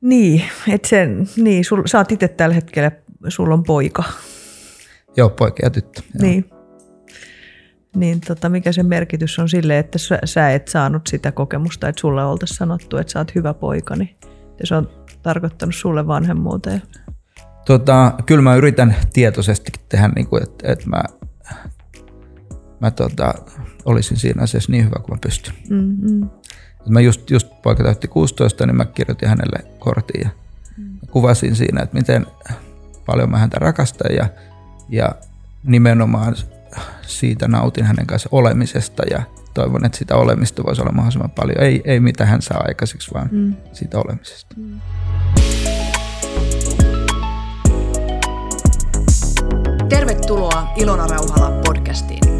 Niin, että sen, niin sul, sä oot itse tällä hetkellä, sulla on poika. Joo, poika ja tyttö. Joo. Niin. Niin tota, mikä se merkitys on sille, että sä, sä et saanut sitä kokemusta, että sulle oltaisiin sanottu, että sä oot hyvä poika, niin se on tarkoittanut sulle vanhemmuuteen? Tota, kyllä mä yritän tietoisesti tehdä, niin kuin, että, että mä, mä tota, olisin siinä asiassa niin hyvä kuin mä pystyn. Mm-hmm. Mä just, just poika täytti 16, niin mä kirjoitin hänelle kortin ja mm. kuvasin siinä, että miten paljon mä häntä rakastan ja, ja nimenomaan siitä nautin hänen kanssa olemisesta ja toivon, että sitä olemista voisi olla mahdollisimman paljon. Ei, ei mitä hän saa aikaiseksi, vaan mm. siitä olemisesta. Mm. Tervetuloa Ilona Rauhala podcastiin.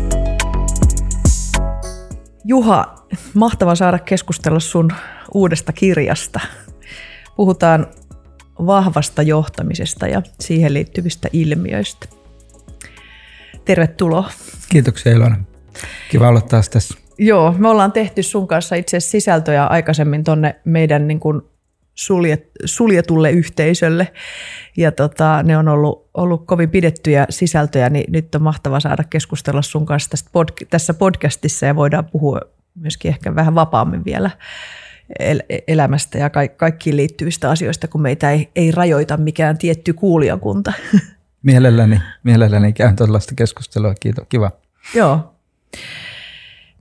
Juha, mahtava saada keskustella sun uudesta kirjasta. Puhutaan vahvasta johtamisesta ja siihen liittyvistä ilmiöistä. Tervetuloa. Kiitoksia Ilona. Kiva olla taas tässä. Joo, me ollaan tehty sun kanssa itse sisältöjä aikaisemmin tonne meidän niin kuin suljet, suljetulle yhteisölle. Ja tota, ne on ollut, ollut kovin pidettyjä sisältöjä, niin nyt on mahtava saada keskustella sun kanssa tästä pod, tässä podcastissa ja voidaan puhua myöskin ehkä vähän vapaammin vielä el- elämästä ja ka- kaikkiin liittyvistä asioista, kun meitä ei, ei rajoita mikään tietty kuulijakunta. Mielelläni, mielelläni käyn tällaista keskustelua. Kiitos, kiva. Joo.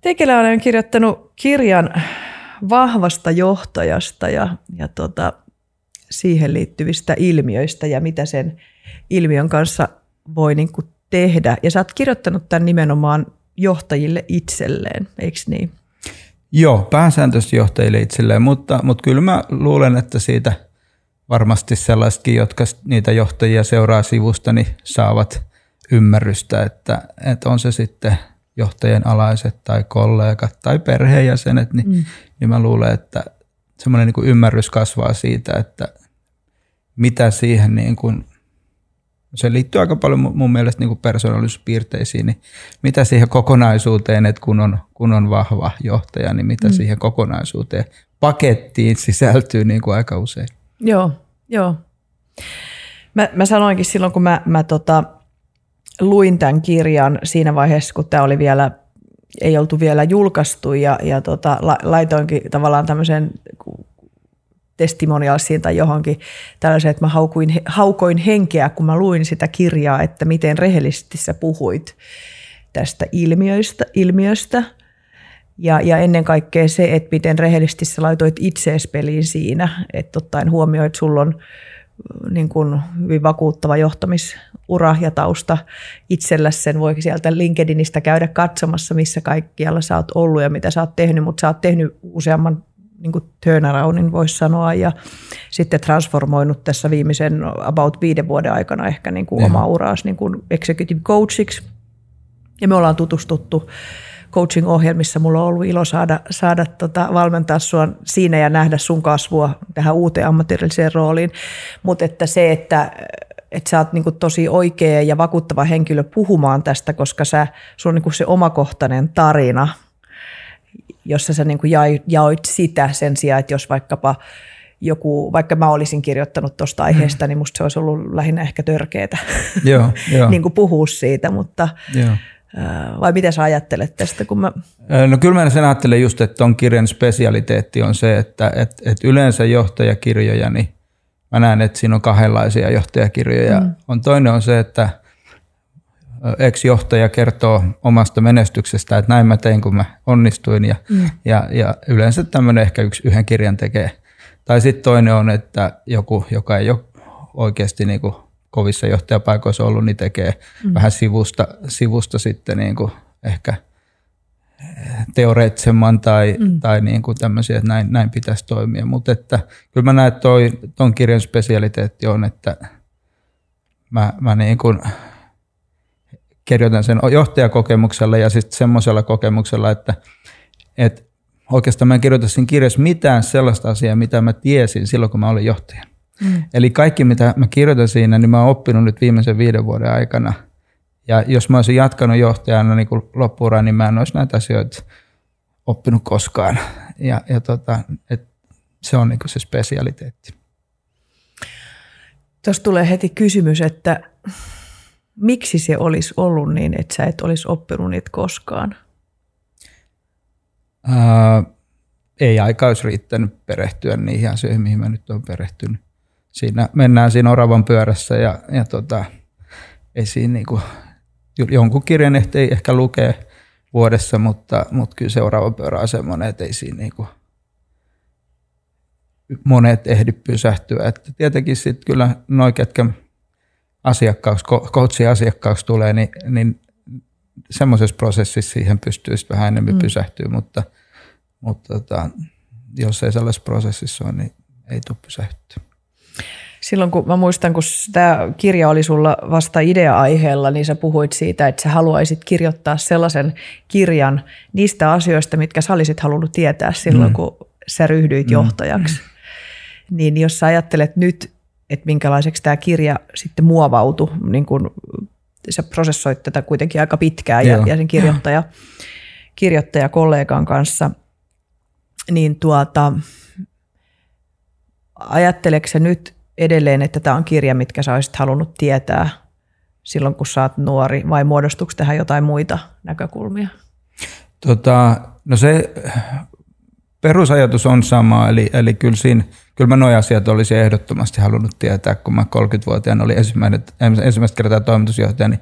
Tekelä olen kirjoittanut kirjan vahvasta johtajasta ja, ja tota, siihen liittyvistä ilmiöistä ja mitä sen ilmiön kanssa voi niin kuin tehdä. Ja sä oot kirjoittanut tämän nimenomaan johtajille itselleen, eikö niin? Joo, pääsääntöisesti johtajille itselleen, mutta, mutta kyllä mä luulen, että siitä varmasti sellaisetkin, jotka niitä johtajia seuraa sivusta, niin saavat ymmärrystä, että, että on se sitten johtajien alaiset tai kollegat tai perheenjäsenet, niin, mm. niin mä luulen, että semmoinen niin ymmärrys kasvaa siitä, että mitä siihen niin kuin, se liittyy aika paljon mun mielestä niin kuin persoonallisuuspiirteisiin, niin mitä siihen kokonaisuuteen, että kun on, kun on vahva johtaja, niin mitä mm. siihen kokonaisuuteen pakettiin sisältyy niin kuin aika usein. Joo, joo. Mä, mä sanoinkin silloin, kun mä, mä tota, luin tämän kirjan siinä vaiheessa, kun tämä oli vielä, ei oltu vielä julkaistu ja, ja tota, laitoinkin tavallaan tämmöisen testimonialsiin tai johonkin tällaisen, että mä haukuin, haukoin henkeä, kun mä luin sitä kirjaa, että miten rehellisesti sä puhuit tästä ilmiöstä, ilmiöstä. Ja, ja ennen kaikkea se, että miten rehellisesti sä laitoit itseesi peliin siinä, että ottaen huomioon, että sulla on niin kuin hyvin vakuuttava johtamisura ja tausta itsellä sen voi sieltä LinkedInistä käydä katsomassa, missä kaikkialla sä oot ollut ja mitä sä oot tehnyt, mutta sä oot tehnyt useamman niin kuin turnaroundin voisi sanoa ja sitten transformoinut tässä viimeisen about viiden vuoden aikana ehkä niin kuin omaa uraasi niin kuin executive coachiksi. Ja me ollaan tutustuttu coaching-ohjelmissa. Mulla on ollut ilo saada, saada tota, valmentaa sua siinä ja nähdä sun kasvua tähän uuteen ammatilliseen rooliin. Mutta että se, että että sä oot niinku tosi oikea ja vakuuttava henkilö puhumaan tästä, koska sä, sun on niinku se omakohtainen tarina, jossa sä niinku jaoit sitä sen sijaan, että jos vaikkapa joku, vaikka mä olisin kirjoittanut tuosta aiheesta, mm. niin musta se olisi ollut lähinnä ehkä törkeetä joo, joo. niin kuin puhua siitä, mutta joo. vai mitä sä ajattelet tästä? Kun mä... No kyllä mä sen ajattelen just, että ton kirjan spesialiteetti on se, että et, et yleensä johtajakirjoja, niin mä näen, että siinä on kahdenlaisia johtajakirjoja. Mm. On toinen on se, että ex-johtaja kertoo omasta menestyksestä, että näin mä tein, kun mä onnistuin ja, mm. ja, ja yleensä tämmöinen ehkä yksi, yhden kirjan tekee. Tai sitten toinen on, että joku, joka ei ole oikeasti niin kuin kovissa johtajapaikoissa ollut, niin tekee mm. vähän sivusta, sivusta sitten niin kuin ehkä teoreettisemman tai, mm. tai niin kuin tämmöisiä, että näin, näin pitäisi toimia. Mutta että kyllä mä näen, että tuon kirjan spesialiteetti on, että mä, mä niin kuin – kirjoitan sen johtajakokemuksella ja sitten semmoisella kokemuksella, että, että oikeastaan mä en kirjoita siinä kirjassa mitään sellaista asiaa, mitä mä tiesin silloin, kun mä olin johtaja. Mm. Eli kaikki, mitä mä kirjoitan siinä, niin mä oon oppinut nyt viimeisen viiden vuoden aikana. Ja jos mä olisin jatkanut johtajana niin loppuuraan, niin mä en olisi näitä asioita oppinut koskaan. Ja, ja tota, et se on niin se spesialiteetti. Tuossa tulee heti kysymys, että miksi se olisi ollut niin, että sä et olisi oppinut niitä koskaan? Ää, ei aika olisi riittänyt perehtyä niihin asioihin, mihin mä nyt olen perehtynyt. Siinä mennään siinä oravan pyörässä ja, ja tota, ei siinä niinku, jonkun kirjan ehtii ehkä lukea vuodessa, mutta, mutta kyllä seuraava pyörä on semmoinen, että ei siinä niinku, monet ehdi pysähtyä. Että tietenkin sitten kyllä noin, ketkä asiakkaaksi, coachin asiakkaaksi tulee, niin, niin semmoisessa prosessissa siihen pystyy vähän enemmän mm. pysähtyä, mutta, mutta tota, jos ei sellaisessa prosessissa ole, niin ei tule pysähtyä. Silloin kun mä muistan, kun tämä kirja oli sulla vasta idea-aiheella, niin sä puhuit siitä, että sä haluaisit kirjoittaa sellaisen kirjan niistä asioista, mitkä sä olisit halunnut tietää silloin, mm. kun sä ryhdyit mm. johtajaksi. Niin jos sä ajattelet nyt, että minkälaiseksi tämä kirja sitten muovautui, niin kun sä prosessoit tätä kuitenkin aika pitkään ja, ja sen kirjoittaja, kirjoittaja kollegan kanssa, niin tuota, ajatteleeko se nyt edelleen, että tämä on kirja, mitkä sä olisit halunnut tietää silloin, kun sä oot nuori, vai muodostuuko tähän jotain muita näkökulmia? Tota, no se perusajatus on sama, eli, eli kyllä, siinä, kyllä mä nuo asiat olisin ehdottomasti halunnut tietää, kun mä 30-vuotiaana olin ensimmäistä kertaa toimitusjohtaja, niin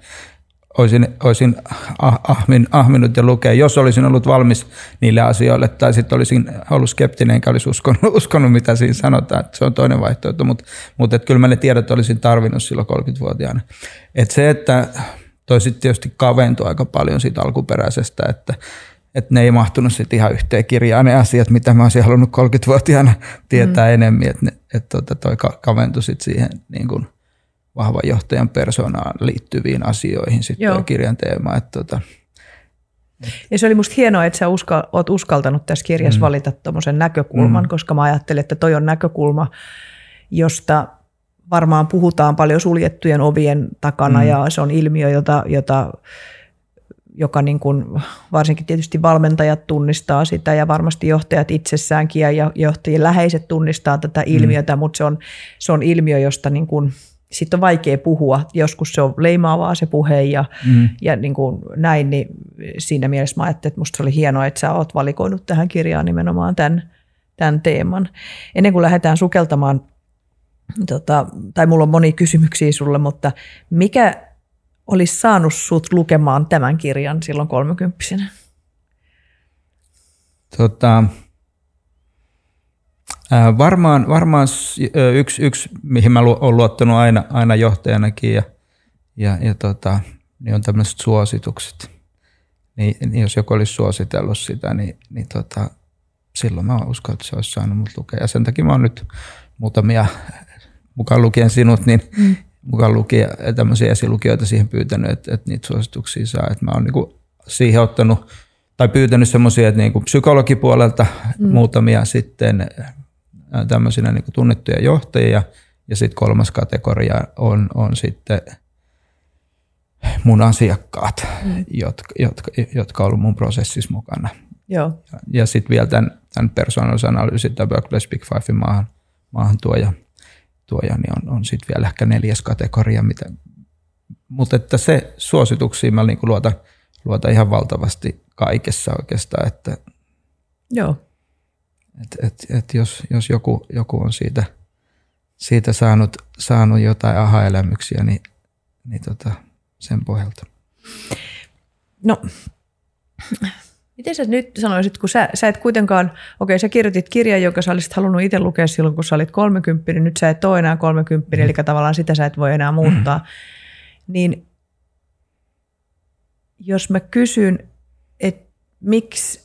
olisin, olisin ah, ahmin, ahminut ja lukea, jos olisin ollut valmis niille asioille, tai sitten olisin ollut skeptinen, enkä olisi uskonut, uskonut mitä siinä sanotaan, että se on toinen vaihtoehto, mutta, mutta että kyllä mä ne tiedot olisin tarvinnut silloin 30-vuotiaana. Et se, että toi sitten tietysti kaventui aika paljon siitä alkuperäisestä, että, että ne ei mahtunut sitten ihan yhteen kirjaan ne asiat, mitä mä olisin halunnut 30-vuotiaana tietää mm. enemmän, että, että tota, toi kaventui sitten siihen niin kuin vahvan johtajan persoonaan liittyviin asioihin sitten Joo. kirjan teema. Että tota, ja se oli musta hienoa, että sä uskal, oot uskaltanut tässä kirjassa mm. valita tuommoisen näkökulman, mm. koska mä ajattelin, että toi on näkökulma, josta varmaan puhutaan paljon suljettujen ovien takana mm. ja se on ilmiö, jota, jota joka niin kuin, varsinkin tietysti valmentajat tunnistaa sitä ja varmasti johtajat itsessäänkin ja johtajien läheiset tunnistaa tätä mm. ilmiötä, mm. mutta se on, se on ilmiö, josta niin kuin, sitten on vaikea puhua. Joskus se on leimaavaa se puhe ja, mm. ja niin kuin näin, niin siinä mielessä mä ajattelin, että musta oli hienoa, että sä oot valikoinut tähän kirjaan nimenomaan tämän, tämän teeman. Ennen kuin lähdetään sukeltamaan, tota, tai mulla on moni kysymyksiä sulle, mutta mikä olisi saanut sut lukemaan tämän kirjan silloin kolmekymppisenä? Tota, Varmaan, varmaan yksi, yksi, mihin mä olen luottanut aina, aina johtajanakin ja, ja, ja tota, niin on tämmöiset suositukset. Niin, niin jos joku olisi suositellut sitä, niin, niin tota, silloin mä uskon, että se olisi saanut mut lukea. Ja sen takia mä oon nyt muutamia, mukaan lukien sinut, niin mm. mukaan lukien tämmöisiä esilukijoita siihen pyytänyt, että, että niitä suosituksia saa. Että mä oon niinku siihen ottanut tai pyytänyt semmoisia, että niinku psykologipuolelta mm. muutamia sitten tämmöisinä niin tunnettuja johtajia. Ja sitten kolmas kategoria on, on sitten mun asiakkaat, mm. jotka, jotka, jotka on ollut mun prosessissa mukana. Joo. Ja, ja sitten vielä tämän, tämän persoonallisuusanalyysin, tämä Workplace Big Five maahan, maahan tuoja, tuoja niin on, on sitten vielä ehkä neljäs kategoria. Mitä, mutta että se suosituksiin mä niin luotan, luotan ihan valtavasti kaikessa oikeastaan. Että, Joo. Et, et, et jos, jos joku, joku on siitä, siitä saanut, saanut jotain aha-elämyksiä, niin, niin tota, sen pohjalta. No, miten sä nyt sanoisit, kun sä, sä et kuitenkaan, okei sä kirjoitit kirjan, jonka sä olisit halunnut itse lukea silloin, kun sä olit 30, niin nyt sä et ole enää 30, mm. eli tavallaan sitä sä et voi enää muuttaa. Mm. Niin jos mä kysyn, että miksi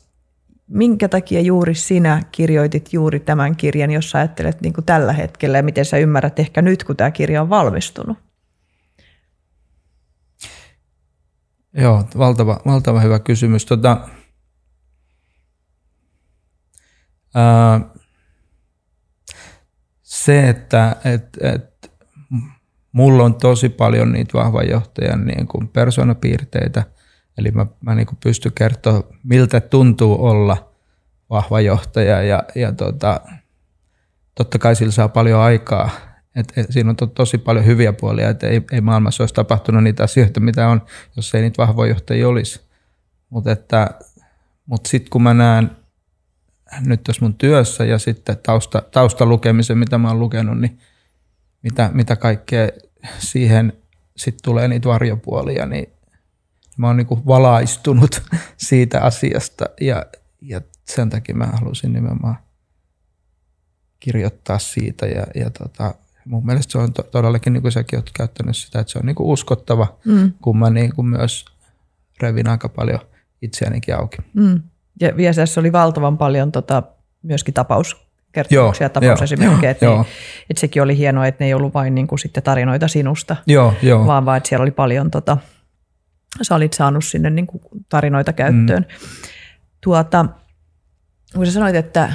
minkä takia juuri sinä kirjoitit juuri tämän kirjan, jos sä ajattelet niin kuin tällä hetkellä ja miten sä ymmärrät ehkä nyt, kun tämä kirja on valmistunut? Joo, valtava, valtava hyvä kysymys. Tota, ää, se, että et, et, mulla on tosi paljon niitä vahvan johtajan niin kuin persoonapiirteitä – Eli mä, mä niin pystyn kertoa, miltä tuntuu olla vahva johtaja ja, ja tota, totta kai sillä saa paljon aikaa Et, et, siinä on to, tosi paljon hyviä puolia, että ei, ei maailmassa olisi tapahtunut niitä asioita, mitä on, jos ei niitä vahvoja johtajia olisi. Mutta mut sitten kun mä näen nyt tässä mun työssä ja sitten tausta, taustalukemisen, mitä mä oon lukenut, niin mitä, mitä kaikkea siihen sitten tulee niitä varjopuolia, niin mä oon niinku valaistunut siitä asiasta ja, ja sen takia mä halusin nimenomaan kirjoittaa siitä ja, ja tota, mun mielestä se on to, todellakin, niin kuin säkin oot käyttänyt sitä, että se on niin kuin uskottava, mm. kun mä niin kuin myös revin aika paljon itseänikin auki. Mm. Ja VSS oli valtavan paljon tota, myöskin tapauskertomuksia, tapausesimerkkejä, että, joo. että sekin oli hienoa, että ne ei ollut vain niin kuin sitten tarinoita sinusta, joo, joo. vaan vaan, että siellä oli paljon, tota, sä olit saanut sinne niin kuin tarinoita käyttöön. Mm. Tuota, kun sä sanoit, että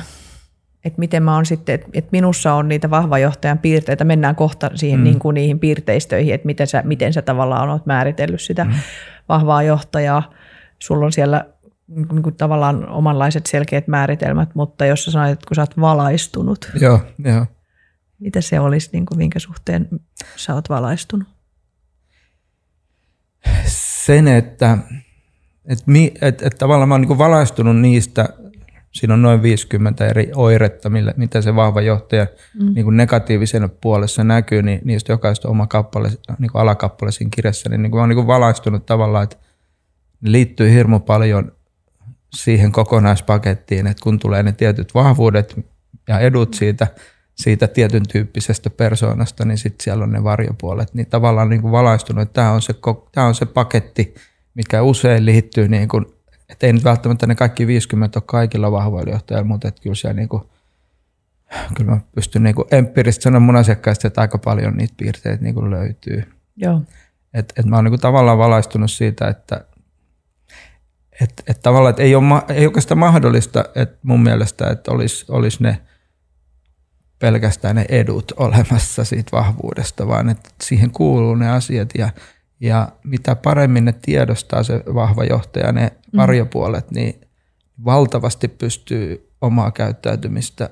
että miten mä on sitten, että, että minussa on niitä vahvajohtajan piirteitä, mennään kohta siihen mm. niin kuin niihin piirteistöihin, että miten sä, miten sä tavallaan olet määritellyt sitä mm. vahvaa johtajaa. Sulla on siellä niin kuin tavallaan omanlaiset selkeät määritelmät, mutta jos sä sanoit, että kun sä oot valaistunut, joo, joo. mitä se olisi, niin kuin minkä suhteen sä oot valaistunut? Sen, että, että, että, että tavallaan mä oon niin valaistunut niistä siinä on noin 50 eri oiretta, millä, mitä se vahva johtaja mm. niin kuin negatiivisen puolessa näkyy, niin niistä jokaista oma kappale, niin kuin alakappale siinä kirjassa, niin, niin kuin on niin kuin valaistunut tavallaan, että liittyy hirmu paljon siihen kokonaispakettiin, että kun tulee ne tietyt vahvuudet ja edut siitä, siitä tietyn tyyppisestä persoonasta, niin sitten siellä on ne varjopuolet. Niin tavallaan niin kuin valaistunut, että tämä on, se, tämä on se paketti, mikä usein liittyy niin kuin että ei nyt välttämättä ne kaikki 50 ole kaikilla vahvoilla johtajilla, mutta että kyllä siellä niin kuin, kyllä mä pystyn niin kuin empiirisesti sanoa mun asiakkaista, että aika paljon niitä piirteitä niin kuin löytyy. Joo. Et, et mä oon niin tavallaan valaistunut siitä, että et, et tavallaan, että ei, ole, ei oikeastaan mahdollista, että mun mielestä, että olisi, olisi ne pelkästään ne edut olemassa siitä vahvuudesta, vaan että siihen kuuluu ne asiat ja ja mitä paremmin ne tiedostaa se vahva johtaja, ne mm. varjopuolet, niin valtavasti pystyy omaa käyttäytymistä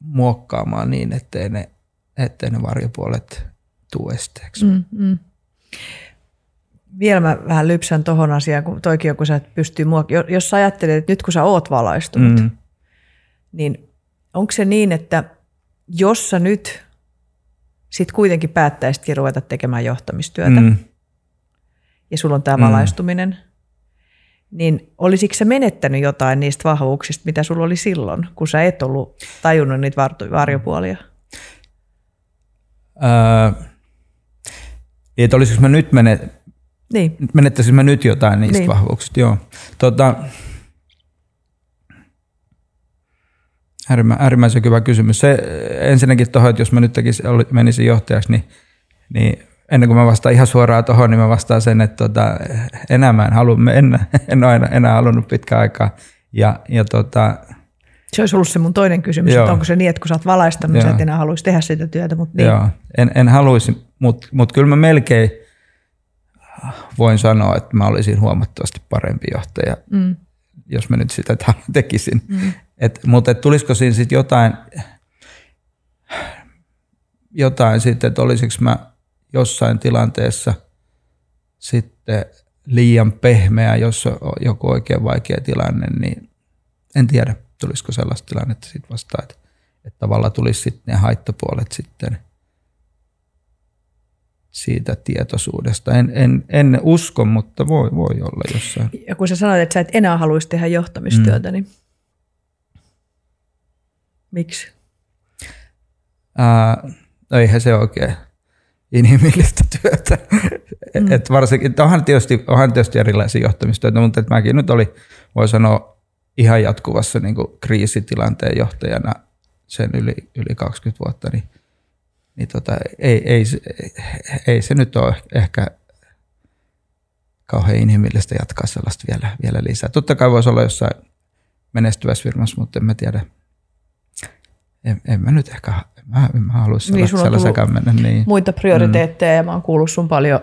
muokkaamaan niin, ettei ne, ettei ne varjopuolet tule esteeksi. Mm, mm. Vielä mä vähän lypsän tuohon asiaan, kun toikin joku sä pystyy muokkaamaan. Jos sä ajattelet, että nyt kun sä oot valaistunut, mm. niin onko se niin, että jos sä nyt sitten kuitenkin päättäisitkin ruveta tekemään johtamistyötä, mm. ja sulla on tämä mm. valaistuminen, niin olisiko se menettänyt jotain niistä vahvuuksista, mitä sulla oli silloin, kun sä et ollut tajunnut niitä varjopuolia? Öö, että olisiko mä nyt menet, niin. menettäisin mä nyt jotain niistä niin. vahvuuksista, joo. Tota, Äärimmäisen hyvä kysymys. Se ensinnäkin tuohon, että jos mä nyt tekisin, menisin johtajaksi, niin, niin ennen kuin mä vastaan ihan suoraan tuohon, niin mä vastaan sen, että tota, enää mä en halua, en, en ole enää, enää halunnut pitkään aikaa. Ja, ja tota, se olisi ollut se mun toinen kysymys, Joo. että onko se niin, että kun sä oot valaistanut, niin sä et enää haluaisi tehdä sitä työtä. Mutta niin. Joo, en, en haluaisi, mutta mut kyllä mä melkein voin sanoa, että mä olisin huomattavasti parempi johtaja, mm. jos mä nyt sitä tekisin. Mm. Et, mutta et tulisiko siinä sitten jotain, jotain sitten, että olisiko mä jossain tilanteessa sitten liian pehmeä, jos on joku oikein vaikea tilanne, niin en tiedä, tulisiko sellaista tilannetta sitten vastaan, että, että tavallaan tulisi sitten ne haittapuolet sitten siitä tietoisuudesta. En, en, en usko, mutta voi, voi olla jossain. Ja kun sä sanoit, että sä et enää haluaisi tehdä johtamistyötä, mm. niin Miksi? Ää, no eihän se oikein inhimillistä työtä. Mm. Et varsinkin, onhan tietysti, onhan tietysti erilaisia johtamistyötä, mutta et mäkin nyt oli, voi sanoa, ihan jatkuvassa niin kuin kriisitilanteen johtajana sen yli, yli 20 vuotta, niin, niin tota, ei, ei, ei, ei, se nyt ole ehkä kauhean inhimillistä jatkaa sellaista vielä, vielä lisää. Totta kai voisi olla jossain menestyvässä firmassa, mutta en mä tiedä, en, en mä nyt ehkä, mä, en mä haluaisi niin, sellaisenkaan mennä. Niin. Muita prioriteetteja mm. ja mä oon kuullut sun paljon,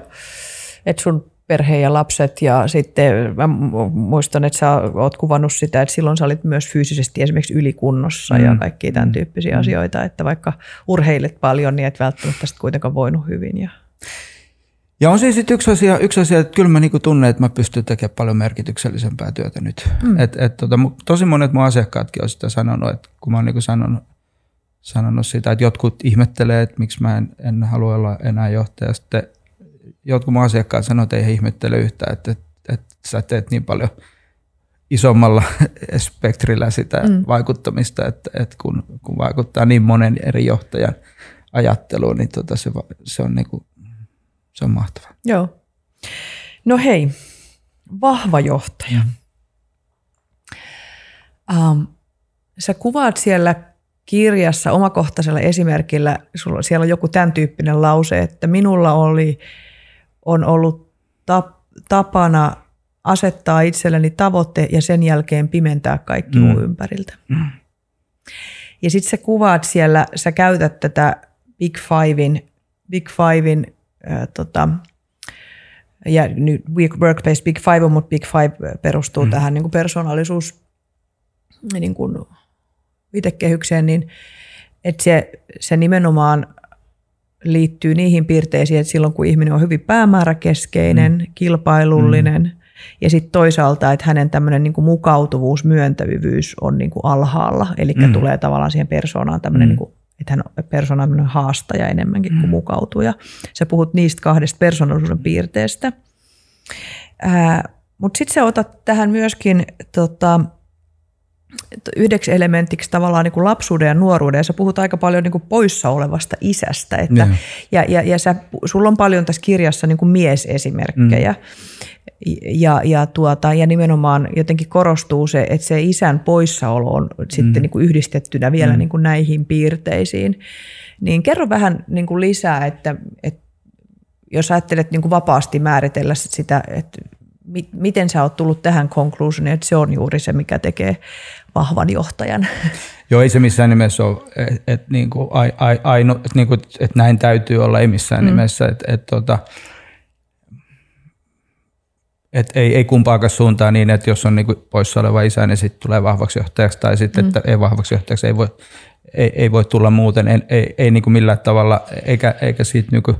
että sun perhe ja lapset ja sitten mä muistan, että sä oot kuvannut sitä, että silloin sä olit myös fyysisesti esimerkiksi ylikunnossa mm. ja kaikki tämän tyyppisiä mm. asioita, että vaikka urheilet paljon, niin et välttämättä sitten kuitenkaan voinut hyvin. Ja, ja on siis yksi asia, yksi asia, että kyllä mä niinku tunnen, että mä pystyn tekemään paljon merkityksellisempää työtä nyt. Mm. Et, et, tota, tosi monet mun asiakkaatkin on sitä sanonut, että kun mä oon niinku sanonut, sanonut sitä, että jotkut ihmettelee, että miksi mä en, en halua olla enää johtaja. Sitten jotkut mun asiakkaat sanoo, että ei he ihmettele yhtään, että, että, että sä teet niin paljon isommalla spektrillä sitä mm. vaikuttamista, että, että kun, kun vaikuttaa niin monen eri johtajan ajatteluun, niin tota se, se, on niinku, se on mahtavaa. Joo. No hei, vahva johtaja. Um, sä kuvaat siellä kirjassa omakohtaisella esimerkillä, sulla, siellä on joku tämän tyyppinen lause, että minulla oli on ollut tap, tapana asettaa itselleni tavoite ja sen jälkeen pimentää kaikki mm. muu ympäriltä. Mm. Ja sitten sä kuvaat siellä, sä käytät tätä Big Fivein, Big Fivein äh, tota, ja nyt Workplace Big Five mutta Big Five perustuu mm. tähän niin kuin persoonallisuus niin kuin viitekehykseen, niin että se, se nimenomaan liittyy niihin piirteisiin, että silloin kun ihminen on hyvin päämääräkeskeinen, mm. kilpailullinen, mm. ja sitten toisaalta, että hänen tämmöinen niin mukautuvuus, myöntävyys on niin kuin alhaalla, eli mm. tulee tavallaan siihen persoonaan tämmöinen, mm. niin kuin, että hän on persona on haastaja enemmänkin mm. kuin mukautuja. Sä puhut niistä kahdesta persoonallisuuden piirteestä. Mutta sitten sä otat tähän myöskin tota, yhdeksi elementiksi tavallaan niin kuin lapsuuden ja nuoruuden. Ja sä puhut aika paljon niin kuin poissa olevasta isästä. Että, mm. ja ja, ja sä, sulla on paljon tässä kirjassa niin kuin miesesimerkkejä. Mm. Ja, ja, tuota, ja nimenomaan jotenkin korostuu se, että se isän poissaolo on mm. sitten niin kuin yhdistettynä vielä mm. niin kuin näihin piirteisiin. Niin kerro vähän niin kuin lisää, että, että jos ajattelet niin kuin vapaasti määritellä sitä, että miten sä oot tullut tähän konkluusiin, että se on juuri se, mikä tekee vahvan johtajan. Joo, ei se missään nimessä ole, että et, niinku, ai, ai, aino, et, niinku, et näin täytyy olla, ei missään mm. nimessä. Et, et, tota, et ei, ei kumpaakaan suuntaan niin, että jos on niinku poissa oleva isä, niin sitten tulee vahvaksi johtajaksi, tai sitten, mm. että ei vahvaksi johtajaksi, ei voi, ei, ei voi tulla muuten, ei, ei, ei niinku millään tavalla, eikä, eikä siitä niinku,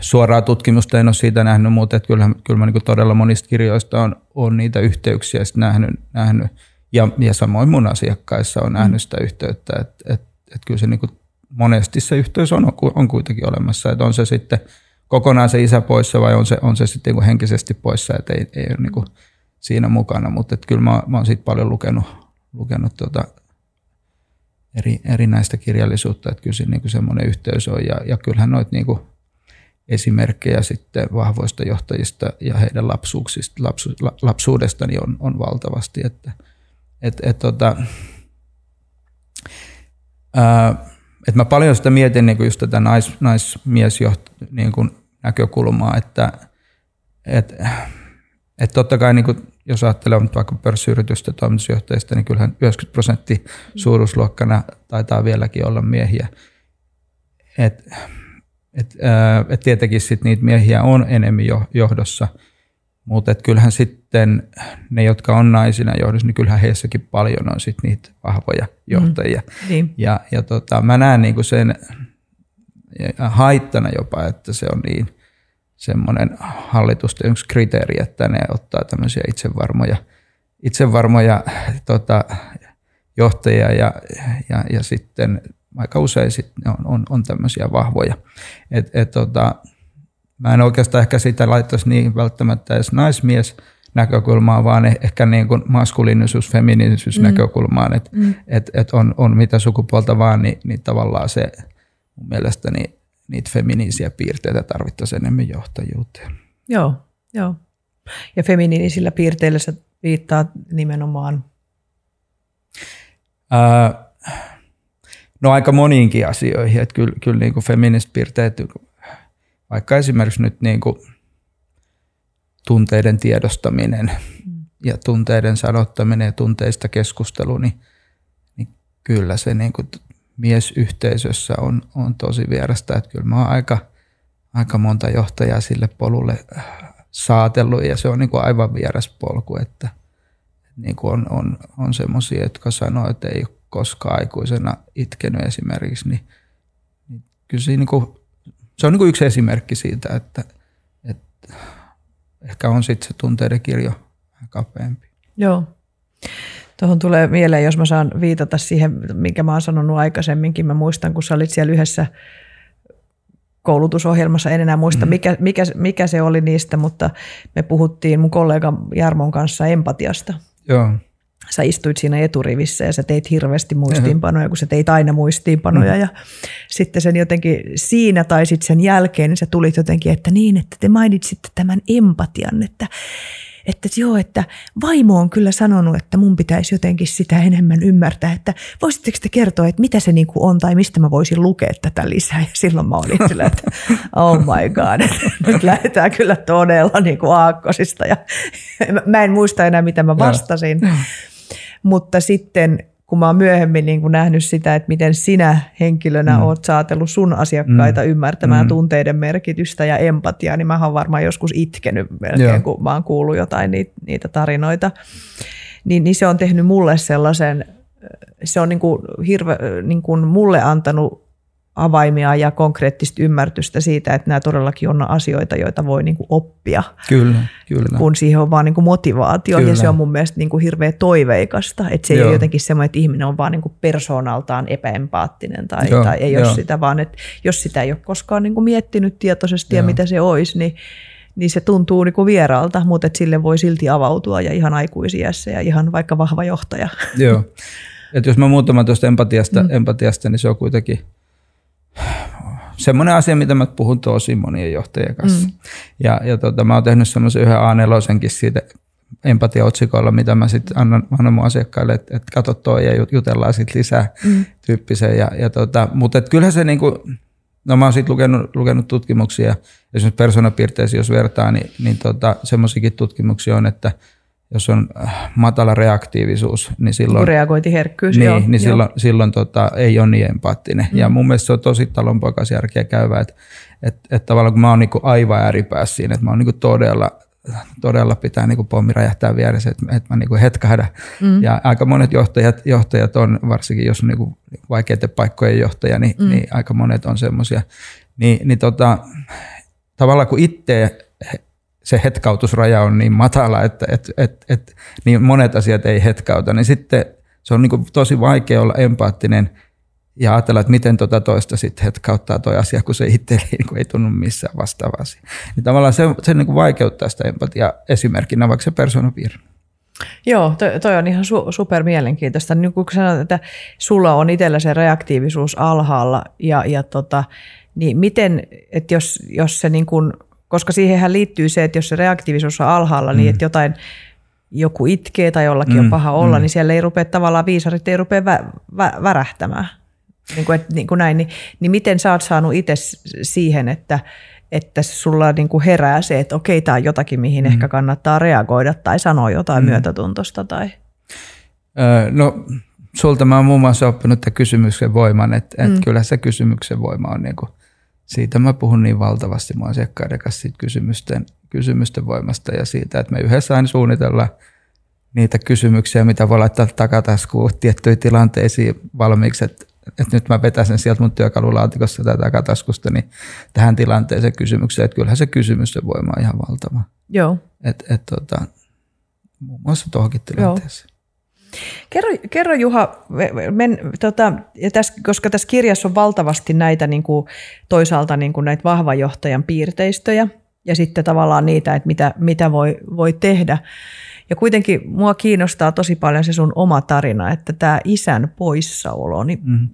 suoraa tutkimusta en ole siitä nähnyt, mutta että kyllähän, kyllä mä niin todella monista kirjoista on, on niitä yhteyksiä nähnyt, nähnyt ja, ja samoin mun asiakkaissa on nähnyt sitä yhteyttä, että, että, että kyllä se niin kuin monesti se yhteys on, on kuitenkin olemassa, että on se sitten kokonaan se isä poissa vai on se, on se sitten niin henkisesti poissa, että ei, ei ole niin kuin siinä mukana, mutta että kyllä mä, mä oon siitä paljon lukenut, lukenut tuota eri, eri näistä kirjallisuutta, että kyllä se niin semmoinen yhteys on. Ja, ja kyllähän noit niin kuin esimerkkejä sitten vahvoista johtajista ja heidän lapsuuksista, lapsu, lapsuudesta niin on, on valtavasti, että – et, et, tota, ää, et mä paljon sitä mietin niin just tätä nais, naismiesjoht niin kuin näkökulmaa, että et, et totta kai niin kuin, jos ajattelee vaikka pörssiyritysten toimitusjohtajista, niin kyllähän 90 prosenttia suuruusluokkana taitaa vieläkin olla miehiä. Et, et, et tietenkin sit niitä miehiä on enemmän johdossa – mutta kyllähän sitten ne, jotka on naisina johdossa, niin kyllähän heissäkin paljon on sitten niitä vahvoja johtajia. Mm, niin. Ja, ja tota, mä näen niinku sen haittana jopa, että se on niin semmoinen hallitusten yksi kriteeri, että ne ottaa tämmöisiä itsevarmoja, itsevarmoja tota, johtajia ja, ja, ja sitten aika usein sit on, on, on tämmöisiä vahvoja. Et, et, tota, mä en oikeastaan ehkä sitä laittaisi niin välttämättä edes naismies näkökulmaa, vaan eh, ehkä niin kuin maskuliinisuus, feminiinisyys mm. näkökulmaan, että mm. et, et on, on mitä sukupuolta vaan, niin, niin tavallaan se mun mielestäni niitä feminiinisiä piirteitä tarvittaisiin enemmän johtajuuteen. Joo, joo. Ja feminiinisillä piirteillä sä viittaa nimenomaan? Ää, no aika moniinkin asioihin, että kyllä, kyllä niin kuin feministiset piirteet vaikka esimerkiksi nyt niin kuin tunteiden tiedostaminen mm. ja tunteiden sanottaminen ja tunteista keskustelu, niin, niin kyllä se niin kuin miesyhteisössä on, on tosi vierasta. Että kyllä mä oon aika, aika monta johtajaa sille polulle äh, saatellut ja se on niin kuin aivan vieras polku, että niin kuin on, on, on semmoisia, jotka sanoo, että ei ole koskaan aikuisena itkenyt esimerkiksi, niin, niin kyllä se, niin kuin, se on niin kuin yksi esimerkki siitä, että, että ehkä on sitten se tunteiden kirjo kapeampi. Joo. Tuohon tulee mieleen, jos mä saan viitata siihen, minkä mä oon sanonut aikaisemminkin. Mä muistan, kun sä olit siellä yhdessä koulutusohjelmassa, en enää muista mm. mikä, mikä, mikä se oli niistä, mutta me puhuttiin mun kollega Jarmon kanssa empatiasta. Joo. Sä istuit siinä eturivissä ja sä teit hirveästi muistiinpanoja, kun sä teit aina muistiinpanoja. Mm. Ja sitten sen jotenkin siinä tai sitten sen jälkeen niin sä tulit jotenkin, että niin, että te mainitsitte tämän empatian, että että joo, että vaimo on kyllä sanonut, että mun pitäisi jotenkin sitä enemmän ymmärtää, että voisitteko te kertoa, että mitä se niinku on tai mistä mä voisin lukea tätä lisää. Ja silloin mä olin sillä, että oh my god, nyt lähdetään kyllä todella niinku aakkosista ja mä en muista enää, mitä mä vastasin. Mutta sitten kun mä oon myöhemmin niin kuin nähnyt sitä, että miten sinä henkilönä mm. oot saatellut sun asiakkaita mm. ymmärtämään mm. tunteiden merkitystä ja empatiaa, niin mä oon varmaan joskus itkenyt melkein, Joo. kun mä oon kuullut jotain niitä, niitä tarinoita. Niin, niin se on tehnyt mulle sellaisen, se on niin kuin hirve, niin kuin mulle antanut avaimia ja konkreettista ymmärrystä siitä, että nämä todellakin on asioita, joita voi niin kuin oppia. Kyllä, kyllä. Kun siihen on vaan niin kuin motivaatio kyllä. ja se on mun mielestä niin kuin hirveän toiveikasta. Että se Joo. ei ole jotenkin semmoinen, että ihminen on vaan niin kuin persoonaltaan epäempaattinen tai, Joo, tai ei jo. ole sitä, vaan että jos sitä ei ole koskaan niin kuin miettinyt tietoisesti Joo. ja mitä se olisi, niin niin se tuntuu niin kuin vieraalta, mutta että sille voi silti avautua ja ihan aikuisiässä ja ihan vaikka vahva johtaja. Joo. Et jos mä muutaman tuosta empatiasta, mm. empatiasta, niin se on kuitenkin – semmoinen asia, mitä mä puhun tosi monien johtajien kanssa. Mm. Ja, ja tota, mä oon tehnyt semmoisen yhden A4 siitä empatiaotsikolla, mitä mä sitten annan, annan mun asiakkaille, että et katso toi ja jutellaan sitten lisää mm. tyyppiseen. Ja, ja tota, mutta et kyllähän se niinku, no mä oon sitten lukenut, lukenut tutkimuksia, esimerkiksi persoonapiirteisiä jos vertaa, niin, niin tota, semmoisiakin tutkimuksia on, että – jos on äh, matala reaktiivisuus, niin silloin... Reagointiherkkyys, niin, joo. Niin joo. silloin, silloin tota, ei ole niin empaattinen. Mm. Ja mun mielestä se on tosi talonpoikaisjärkeä käyvä, että et, et tavallaan kun mä oon niinku aivan ääripäässä siinä, että mä oon niinku todella, todella pitää niinku pommi räjähtää vieressä, että, että mä niinku hetkähdä. Mm. Ja aika monet johtajat, johtajat on, varsinkin jos on niinku vaikeiden paikkojen johtaja, niin, mm. niin aika monet on semmoisia. Niin, niin tota, tavallaan kun itse se hetkautusraja on niin matala, että et, et, et, niin monet asiat ei hetkauta, niin sitten se on niin tosi vaikea olla empaattinen ja ajatella, että miten tuota toista sitten hetkauttaa tuo asia, kun se itse niin ei tunnu missään vastaava asia. Niin tavallaan se, se niin vaikeuttaa sitä empatiaa esimerkkinä vaikka se persoonapiirre. Joo, toi, toi on ihan su, super mielenkiintoista. Niin kun sanoit, että sulla on itsellä se reaktiivisuus alhaalla, ja, ja tota, niin miten, että jos, jos se niin kuin koska siihenhän liittyy se, että jos se reaktiivisuus on alhaalla, niin mm. niin että jotain joku itkee tai jollakin mm, on paha olla, mm. niin siellä ei rupea tavallaan viisarit ei rupea vä, vä, värähtämään. Niin kuin, et, niin kuin näin, niin, niin miten sä oot saanut itse siihen, että, että sulla niin kuin herää se, että okei, tämä on jotakin, mihin mm. ehkä kannattaa reagoida tai sanoa jotain mm. myötätuntosta? Tai... Öö, no sulta mä oon muun muassa oppinut tämän kysymyksen voiman, että, mm. että kyllä se kysymyksen voima on niin kuin siitä mä puhun niin valtavasti mun asiakkaiden kanssa siitä kysymysten, kysymysten voimasta ja siitä, että me yhdessä aina suunnitellaan niitä kysymyksiä, mitä voi laittaa takataskuun tiettyihin tilanteisiin valmiiksi, että, että nyt mä vetäisin sieltä mun työkalulaatikossa tätä takataskusta niin tähän tilanteeseen kysymykseen, että kyllähän se kysymysten voima on ihan valtava. Joo. Et, et, tota, muun muassa tuohonkin tilanteeseen. Kerro, kerro Juha, men, tota, ja täs, koska tässä kirjassa on valtavasti näitä niin kuin, toisaalta niin kuin näitä vahvajohtajan piirteistöjä ja sitten tavallaan niitä, että mitä, mitä voi, voi tehdä. Ja kuitenkin mua kiinnostaa tosi paljon se sun oma tarina, että tämä isän poissaolo, niin mm.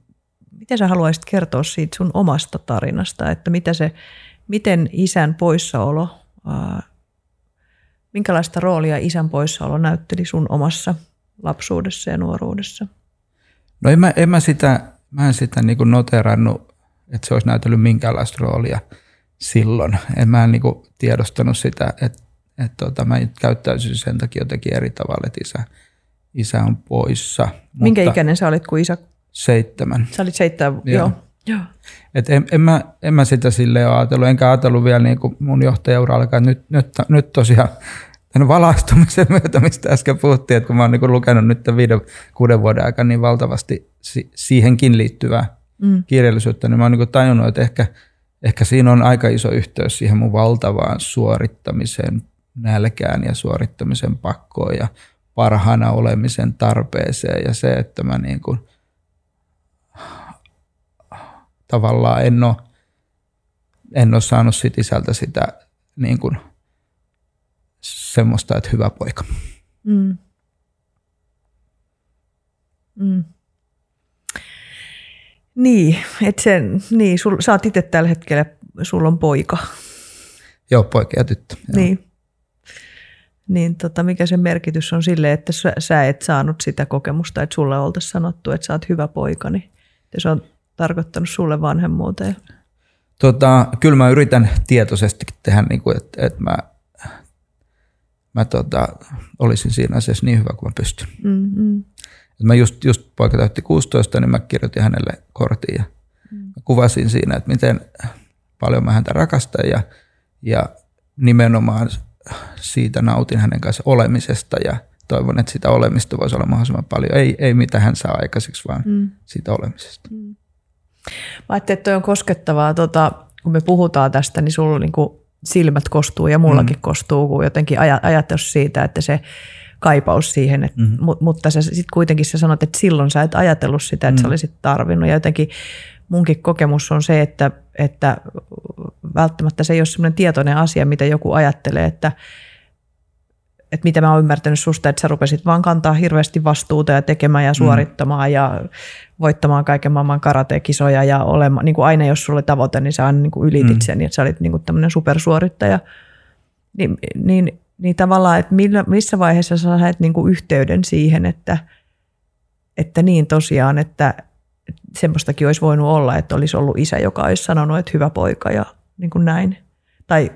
miten sä haluaisit kertoa siitä sun omasta tarinasta, että mitä se, miten isän poissaolo, ää, minkälaista roolia isän poissaolo näytteli sun omassa lapsuudessa ja nuoruudessa? No en mä, en mä sitä, mä en sitä niin kuin noterannut, että se olisi näytellyt minkäänlaista roolia silloin. En mä niin kuin tiedostanut sitä, että, että tota, mä käyttäisin sen takia jotenkin eri tavalla, että isä, isä on poissa. Minkä Mutta ikäinen sä olit, kun isä... Seitsemän. Sä olit seitsemän, joo. joo. Joo. Et en, en, mä, en mä sitä sille ole ajatellut, enkä ajatellut vielä niin kuin mun johtajauralla, nyt, nyt, nyt tosiaan tämän valaistumisen myötä, mistä äsken puhuttiin, että kun mä oon niin lukenut nyt viiden, kuuden vuoden aikana niin valtavasti si- siihenkin liittyvää mm. kirjallisuutta, niin mä oon niin tajunnut, että ehkä, ehkä siinä on aika iso yhteys siihen mun valtavaan suorittamisen nälkään ja suorittamisen pakkoon ja parhaana olemisen tarpeeseen ja se, että mä niin kuin tavallaan en ole, en ole saanut sit isältä sitä niin kuin semmoista, että hyvä poika. Mm. Mm. Niin, että sen, niin sul, sä oot itse tällä hetkellä, sulla on poika. Joo, poika ja tyttö. Joo. Niin. Niin tota, mikä se merkitys on sille, että sä, sä et saanut sitä kokemusta, että sulle oltaisiin sanottu, että sä oot hyvä poika, niin se on tarkoittanut sulle vanhemmuuteen? Tota, kyllä mä yritän tietoisesti tehdä, niin kuin, että, että mä, mä tota, olisin siinä asiassa niin hyvä kuin mä pystyn. Mm-hmm. Mä just, just poika täytti 16, niin mä kirjoitin hänelle kortin ja mm. kuvasin siinä, että miten paljon mä häntä rakastan ja, ja nimenomaan siitä nautin hänen kanssa olemisesta ja toivon, että sitä olemista voisi olla mahdollisimman paljon. Ei, ei mitä hän saa aikaiseksi, vaan mm. siitä olemisesta. Mm. Mä ajattelin, että toi on koskettavaa, tota, kun me puhutaan tästä, niin sulla niin silmät kostuu ja mullakin mm. kostuu, kun jotenkin aj- ajatus siitä, että se kaipaus siihen, että, mm. hmm mutta sä sitten kuitenkin sä sanot, että silloin sä et ajatellut sitä, että mm. sä olisit tarvinnut ja jotenkin munkin kokemus on se, että, että välttämättä se ei ole semmoinen tietoinen asia, mitä joku ajattelee, että, että mitä mä oon ymmärtänyt susta, että sä rupesit vaan kantaa hirveästi vastuuta ja tekemään ja mm. suorittamaan mm. ja voittamaan kaiken maailman karatekisoja ja olemaan, niin kuin aina jos sulle tavoite, niin sä aina niin kuin ylitit mm. sen, että sä olit niin kuin tämmöinen supersuorittaja. Niin, niin, niin tavallaan, että millä, missä vaiheessa sä sait niin kuin yhteyden siihen, että, että niin tosiaan, että semmoistakin olisi voinut olla, että olisi ollut isä, joka olisi sanonut, että hyvä poika ja niin kuin näin. Tai,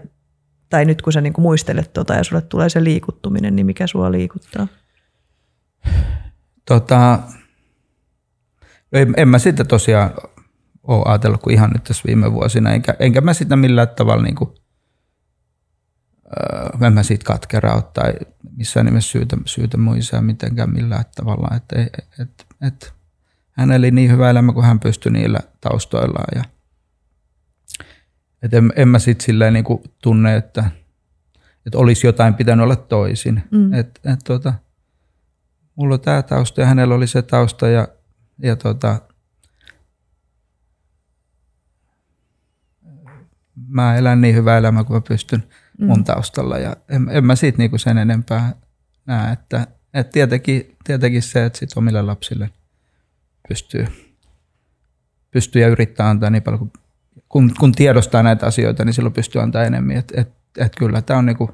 tai nyt kun sä niin kuin muistelet tuota ja sulle tulee se liikuttuminen, niin mikä sua liikuttaa? Tota, en, en mä sitä tosiaan ole ajatellut kuin ihan nyt tässä viime vuosina, enkä, enkä mä sitä millään tavalla niin kuin, öö, en mä siitä katkeraa tai missään nimessä syytä, syytä muistaa mitenkään millään tavalla, että et, et, et, hän eli niin hyvä elämä kuin hän pystyi niillä taustoillaan ja et en, en mä sitten silleen niin kuin tunne, että, että olisi jotain pitänyt olla toisin. Mm. Et, et, tota, mulla on tämä tausta ja hänellä oli se tausta ja ja tota, mä elän niin hyvää elämää kuin mä pystyn mm. mun taustalla ja en, en mä siitä niinku sen enempää näe, että et tietenkin, tietenkin se, että sit omille lapsille pystyy, pystyy ja yrittää antaa niin paljon, kun, kun, kun tiedostaa näitä asioita, niin silloin pystyy antaa enemmän. Että et, et kyllä tämä on niinku,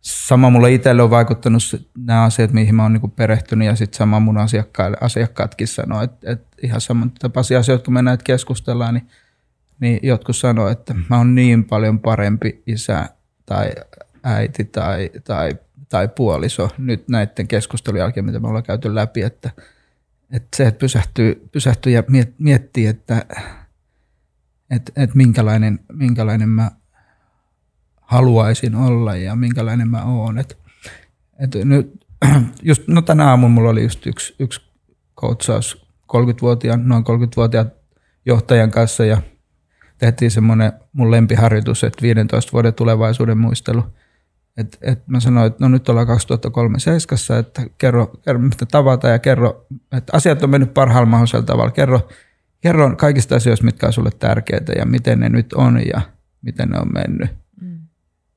sama mulle itselle on vaikuttanut nämä asiat, mihin mä oon niin perehtynyt ja sitten sama mun asiakkaille, asiakkaatkin sanoo, että, että ihan samantapaisia asioita, kun me näitä keskustellaan, niin, niin jotkut sanoo, että mä oon niin paljon parempi isä tai äiti tai, tai, tai puoliso nyt näiden keskustelujen jälkeen, mitä me ollaan käyty läpi, että, että se, että pysähtyy, pysähtyy ja miettii, että, että, että minkälainen, minkälainen mä haluaisin olla ja minkälainen mä oon. Et, et nyt, just, no tänä aamulla mulla oli just yksi, yksi coachaus 30-vuotiaan, noin 30-vuotiaan johtajan kanssa ja tehtiin semmoinen mun lempiharjoitus, että 15 vuoden tulevaisuuden muistelu. Et, et mä sanoin, että no nyt ollaan 2003 seiskassa, että kerro, kerro mitä tavata ja kerro, että asiat on mennyt parhaalla mahdollisella tavalla. Kerro, kerro kaikista asioista, mitkä on sulle tärkeitä ja miten ne nyt on ja miten ne on mennyt.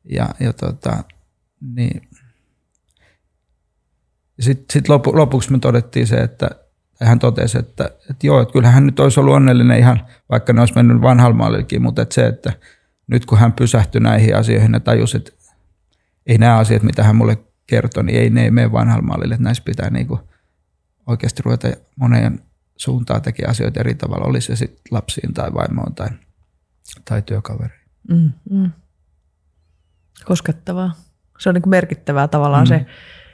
Ja, ja tota, niin. Sitten sit lopu, lopuksi me todettiin se, että hän totesi, että, että joo, että kyllähän hän nyt olisi ollut onnellinen ihan, vaikka ne olisi mennyt vanhalla mallillekin, mutta että se, että nyt kun hän pysähtyi näihin asioihin ja tajusi, että ei nämä asiat, mitä hän mulle kertoi, niin ei ne ei mene vanhalla mallille, että näissä pitää niin kuin oikeasti ruveta moneen suuntaan tekemään asioita eri tavalla, olisi se sitten lapsiin tai vaimoon tai, tai työkaveriin. Mm, mm koskettavaa. Se on niin kuin merkittävää tavallaan mm. se,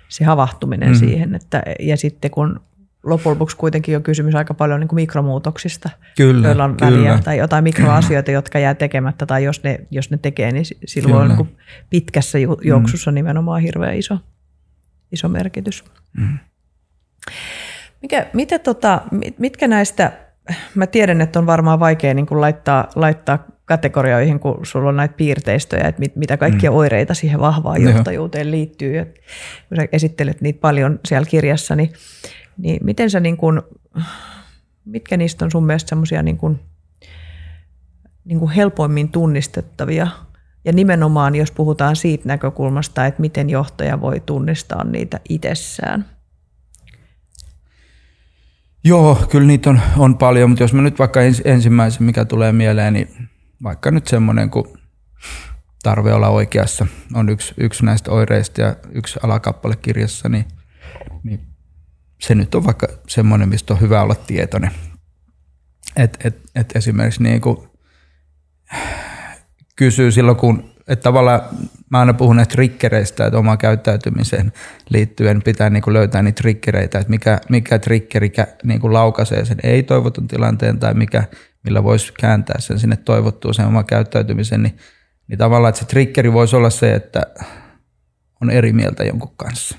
se havahtuminen mm. siihen. Että, ja sitten kun loppujen lopuksi kuitenkin on kysymys aika paljon niin kuin mikromuutoksista, Kyllä, joilla on kyllä. väliä, tai jotain mikroasioita, jotka jää tekemättä, tai jos ne, jos ne tekee, niin si- silloin on niin kuin pitkässä ju- juoksussa nimenomaan hirveän iso, iso merkitys. Mm. Mikä, mitä tota, mit- mitkä näistä, mä tiedän, että on varmaan vaikea niin kuin laittaa, laittaa kategorioihin, kun sulla on näitä piirteistöjä, että mit, mitä kaikkia mm. oireita siihen vahvaan johtajuuteen liittyy. Ja kun sä esittelet niitä paljon siellä kirjassa, niin, niin miten sä niin kuin, mitkä niistä on sun mielestä semmoisia niin kuin, niin kuin helpoimmin tunnistettavia? Ja nimenomaan, jos puhutaan siitä näkökulmasta, että miten johtaja voi tunnistaa niitä itsessään. Joo, kyllä niitä on, on paljon, mutta jos mä nyt vaikka ens, ensimmäisen, mikä tulee mieleen, niin vaikka nyt semmoinen kuin tarve olla oikeassa on yksi, yksi näistä oireista ja yksi alakappale kirjassa, niin, niin se nyt on vaikka semmoinen, mistä on hyvä olla tietoinen. Et, et, et esimerkiksi niin kysyy silloin, kun että tavallaan mä aina puhun näistä triggereistä, että omaan käyttäytymiseen liittyen pitää niin kuin löytää niitä triggereitä, että mikä, mikä triggeri kä- niin kuin laukaisee sen ei-toivotun tilanteen tai mikä, millä voisi kääntää sen sinne toivottuun sen oman käyttäytymisen, niin, niin tavallaan, että se triggeri voisi olla se, että on eri mieltä jonkun kanssa.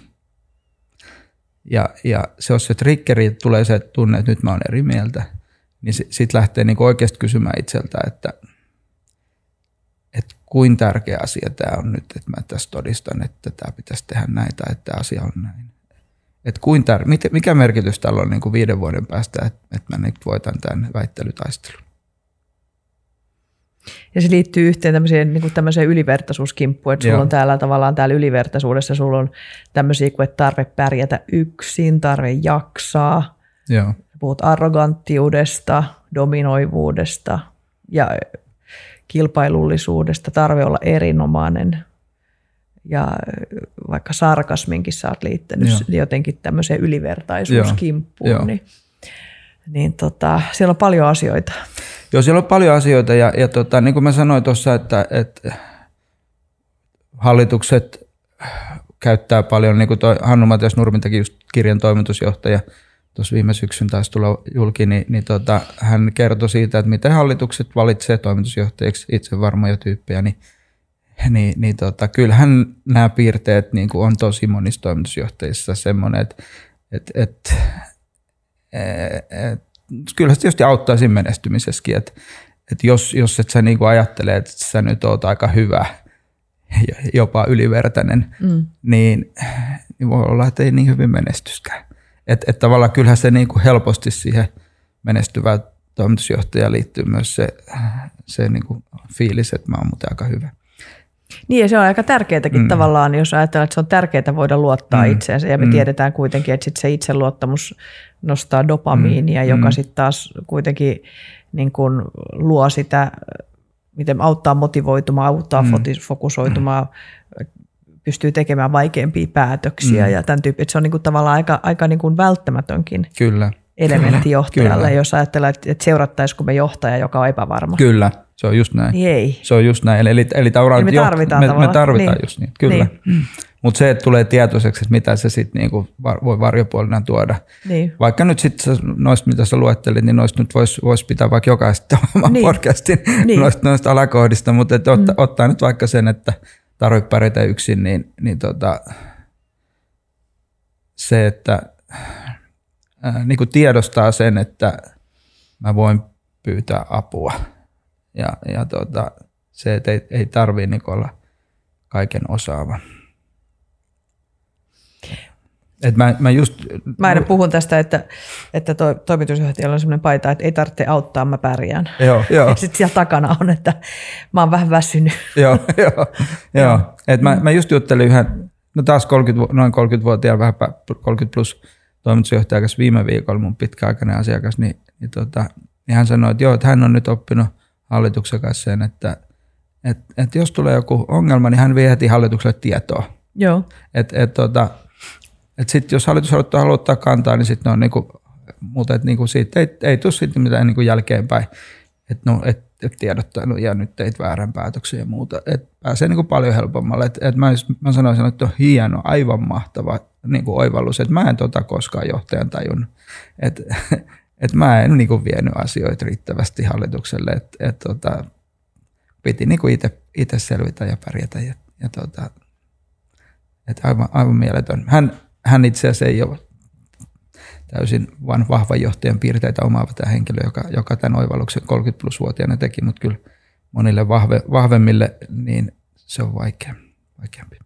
Ja, ja se on se triggeri, että tulee se tunne, että nyt mä oon eri mieltä, niin sitten lähtee niin oikeasti kysymään itseltä, että kuin tärkeä asia tämä on nyt, että mä tässä todistan, että tämä pitäisi tehdä näin tai että tämä asia on näin. Että kuin tär- mikä merkitys tällä on niin kuin viiden vuoden päästä, että, että mä nyt voitan tämän väittelytaistelun. Ja se liittyy yhteen tämmöiseen, niin kuin tämmöiseen ylivertaisuuskimppuun, että sulla Joo. on täällä tavallaan täällä ylivertaisuudessa, sulla on tämmöisiä kuin, että tarve pärjätä yksin, tarve jaksaa, Joo, puhut arroganttiudesta, dominoivuudesta ja kilpailullisuudesta, tarve olla erinomainen ja vaikka sarkasminkin sä oot liittänyt Joo. jotenkin tämmöiseen ylivertaisuuskimppuun, Joo. niin, niin tota, siellä on paljon asioita. Joo siellä on paljon asioita ja, ja tota, niin kuin mä sanoin tuossa, että, että hallitukset käyttää paljon, niin kuin toi Hannu Matias Nurmintakin just kirjan toimitusjohtaja, tuossa viime syksyn taisi tulla julki, niin, niin tota, hän kertoi siitä, että miten hallitukset valitsee toimitusjohtajiksi itse varmoja tyyppejä, niin, niin, niin tota, kyllähän nämä piirteet niin kuin on tosi monissa toimitusjohtajissa semmoinen, että et, et, et, kyllä se tietysti auttaa siinä menestymisessäkin, että et jos, jos et sä niin ajattele, että sä nyt oot aika hyvä, ja jopa ylivertainen, mm. niin, niin voi olla, että ei niin hyvin menestyskään. Että et tavallaan kyllähän se niin kuin helposti siihen menestyvään toimitusjohtajaan liittyy myös se, se niin kuin fiilis, että mä oon muuten aika hyvä. Niin ja se on aika tärkeätäkin mm. tavallaan, jos ajatellaan, että se on tärkeää voida luottaa mm. itseensä ja me mm. tiedetään kuitenkin, että sit se itseluottamus nostaa dopamiinia, mm. joka sitten taas kuitenkin niin kun luo sitä, miten auttaa motivoitumaan, auttaa mm. fokusoitumaan, pystyy tekemään vaikeampia päätöksiä mm. ja tämän tyyppi, se on niin kuin tavallaan aika, aika niin kuin välttämätönkin Kyllä. elementti johtajalle, Kyllä. jos ajatellaan, että että seurattaisiko me johtaja, joka on epävarma. Kyllä, se on just näin. Ei. Se on just näin. Eli, eli tavallaan, me tarvitaan me, me tavallaan. tarvitaan Niin. just niin, kyllä. Niin. Mutta se, että tulee tietoiseksi, että mitä se sitten niinku var- voi varjopuolena tuoda. Niin. Vaikka nyt sitten noista, mitä sä luettelit, niin noista nyt voisi vois pitää vaikka jokaista oman Niin. podcastin Niin. noista, noista alakohdista, mutta mm. ottaa nyt vaikka sen, että tarvitse pärjätä yksin, niin, niin tota, se, että ää, niin kuin tiedostaa sen, että mä voin pyytää apua ja, ja tota, se, että ei, ei tarvii niin olla kaiken osaava. Et mä, mä just, Mä aina puhun tästä, että, että to, toimitusjohtajalla on sellainen paita, että ei tarvitse auttaa, mä pärjään. Joo, joo. Ja sitten siellä takana on, että mä oon vähän väsynyt. joo, joo, joo. Et mä, mä just juttelin yhden, no taas 30, vu- noin 30-vuotiaan, vähän pä- 30 plus toimitusjohtaja viime viikolla, mun pitkäaikainen asiakas, niin, niin, tota, niin hän sanoi, että joo, että hän on nyt oppinut hallituksen kanssa sen, että et, et jos tulee joku ongelma, niin hän vie heti hallitukselle tietoa. Joo. Et, et, tota, et sit, jos hallitus haluaa, haluaa ottaa kantaa, niin sitten on niinku, mutta et niinku siitä ei, ei tule sitten mitään niinku jälkeenpäin, että no, et, et tiedottanut ja nyt teit väärän päätöksen ja muuta. Et pääsee niinku paljon helpommalle. Et, et mä, mä sanoisin, että on hieno, aivan mahtava niin kuin oivallus, että mä en tota koskaan johtajan tajunnut. Että et mä en niin kuin vienyt asioita riittävästi hallitukselle, että et, tota, piti niin kuin itse selvitä ja pärjätä. Ja, ja tota, et aivan, aivan mieletön. Hän, hän itse asiassa ei ole täysin vain vahvan johtajan piirteitä omaava tämä henkilö, joka, joka tämän oivalluksen 30 plus vuotiaana teki, mutta kyllä monille vahve, vahvemmille niin se on vaikea, vaikeampi.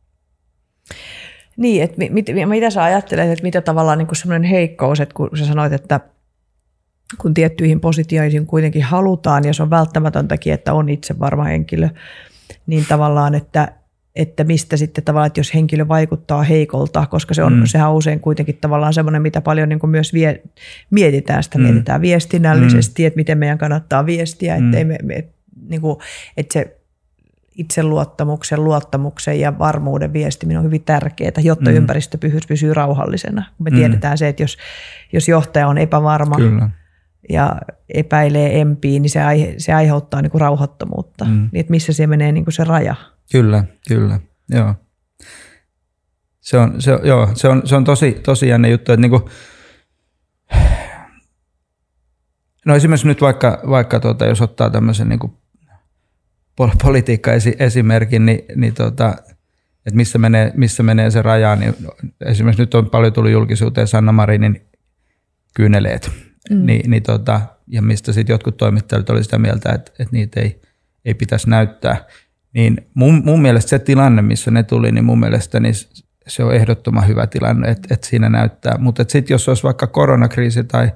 Niin, että mit, mitä sä ajattelet, että mitä tavallaan niin semmoinen heikkous, että kun sä sanoit, että kun tiettyihin positioihin kuitenkin halutaan ja se on välttämätöntäkin, että on itse varma henkilö, niin tavallaan, että, että mistä sitten tavallaan, että jos henkilö vaikuttaa heikolta, koska se on, mm. sehän on usein kuitenkin tavallaan semmoinen, mitä paljon niin kuin myös vie, mietitään, sitä mm. mietitään viestinnällisesti, mm. että miten meidän kannattaa viestiä, mm. ettei me, me niin kuin, että se itseluottamuksen, luottamuksen ja varmuuden viestiminen on hyvin tärkeää, jotta mm. ympäristö pysyy rauhallisena. Me mm. tiedetään se, että jos, jos johtaja on epävarma Kyllä. ja epäilee empiin, niin se, aihe, se aiheuttaa niin kuin rauhattomuutta. Mm. Niin, että missä se menee niin kuin se raja. Kyllä, kyllä, joo. Se on, se, joo, se on, se on tosi, tosi jännä juttu, että niin kuin, no esimerkiksi nyt vaikka, vaikka tuota, jos ottaa tämmöisen niin kuin politiikka-esimerkin, niin, niin tota, että missä menee, missä menee se raja, niin esimerkiksi nyt on paljon tullut julkisuuteen Sanna Marinin kyyneleet, mm. niin, niin tota, ja mistä sitten jotkut toimittajat oli sitä mieltä, että, että niitä ei, ei pitäisi näyttää. Niin mun, mun mielestä se tilanne, missä ne tuli, niin mun mielestä niin se on ehdottoman hyvä tilanne, että, että siinä näyttää. Mutta sitten jos olisi vaikka koronakriisi tai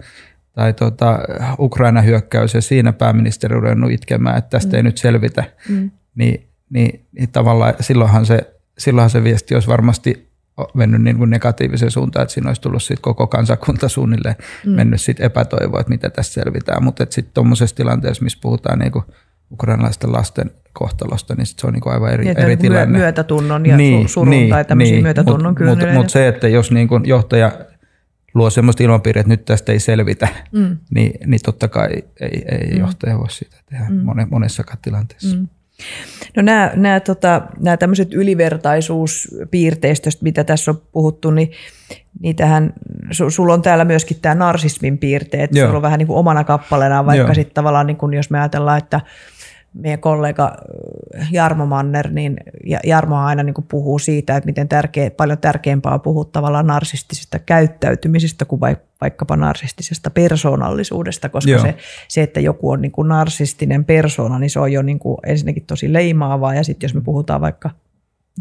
tai tota, Ukraina hyökkäys ja siinä pääministeri on itkemään, että tästä mm. ei nyt selvitä, mm. niin, niin, niin tavallaan silloinhan se, silloinhan se viesti olisi varmasti mennyt niin kuin negatiiviseen suuntaan, että siinä olisi tullut sit koko kansakunta suunnilleen mm. mennyt sit epätoivoa, että mitä tässä selvitään. Mutta sitten tuommoisessa tilanteessa, missä puhutaan niin kuin ukrainalaisten lasten kohtalosta, niin sit se on niin kuin aivan eri, niin, eri tilanne. Myötätunnon ja niin, surun niin, tai tämmöisiä niin, myötätunnon Mutta mut, mut se, että jos niin kuin johtaja luo semmoista ilmapiiriä, että nyt tästä ei selvitä, mm. niin, niin totta kai ei, ei mm. johtaja voi sitä tehdä mm. monessakaan tilanteessa. Mm. No nämä, nämä, tota, nämä tämmöiset ylivertaisuuspiirteistöt, mitä tässä on puhuttu, niin niitähän, su, sulla on täällä myöskin tämä narsismin piirteet, sulla on vähän niin kuin omana kappaleena, vaikka sitten tavallaan niin kuin jos me ajatellaan, että – meidän kollega Jarmo Manner, niin Jarmo aina niin kuin puhuu siitä, että miten tärkeä, paljon tärkeämpää on puhua tavallaan narsistisesta käyttäytymisestä kuin vaikkapa narsistisesta persoonallisuudesta, koska se, se, että joku on niin kuin narsistinen persoona, niin se on jo niin kuin ensinnäkin tosi leimaavaa, ja sitten jos me puhutaan vaikka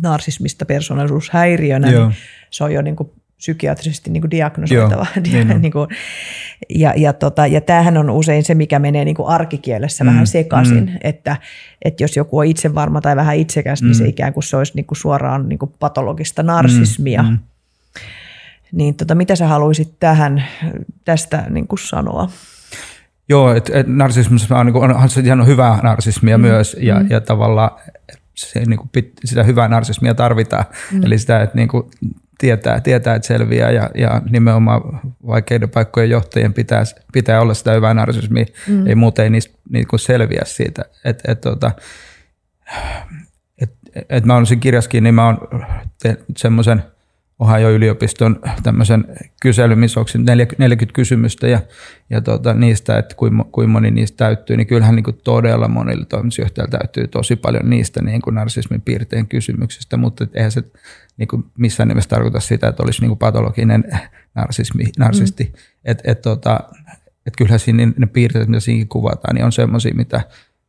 narsismista persoonallisuushäiriönä, Joo. niin se on jo niin kuin psykiatrisesti niin kuin diagnosoitava. Joo, niin niin kuin, ja, ja, tota, ja tämähän on usein se, mikä menee niin kuin arkikielessä mm, vähän sekaisin, mm. että, että jos joku on itsevarma tai vähän itsekäs, mm. niin se mm. ikään kuin se olisi niin kuin suoraan niin kuin patologista narsismia. Mm, mm. Niin tota, mitä sä haluaisit tähän, tästä niin kuin sanoa? Joo, että et narsismissa on, niin se ihan hyvää narsismia mm. myös ja, mm. ja tavallaan se, niin kuin, sitä hyvää narsismia tarvitaan. Mm. Eli sitä, että niin kuin, tietää, tietää, että selviää ja, ja nimenomaan vaikeiden paikkojen johtajien pitää, pitää olla sitä hyvää narsismia, mm. ei muuten ei niistä niin kuin selviä siitä. Et, et, tota, et, et mä olen siinä kirjaskin, niin mä oon semmoisen – Ohio yliopiston tämmöisen kyselyn, missä onko 40 kysymystä ja, ja tota, niistä, että kuinka, kuinka moni niistä täyttyy, niin kyllähän niin kuin todella monille toimitusjohtajille täytyy tosi paljon niistä niin kuin narsismin piirteen kysymyksistä, mutta eihän se niin kuin missään nimessä tarkoita sitä, että olisi niin kuin patologinen narsismi, narsisti. Mm. Että et, tota, et kyllähän siinä ne piirteet, mitä siinä kuvataan, niin on semmoisia, mitä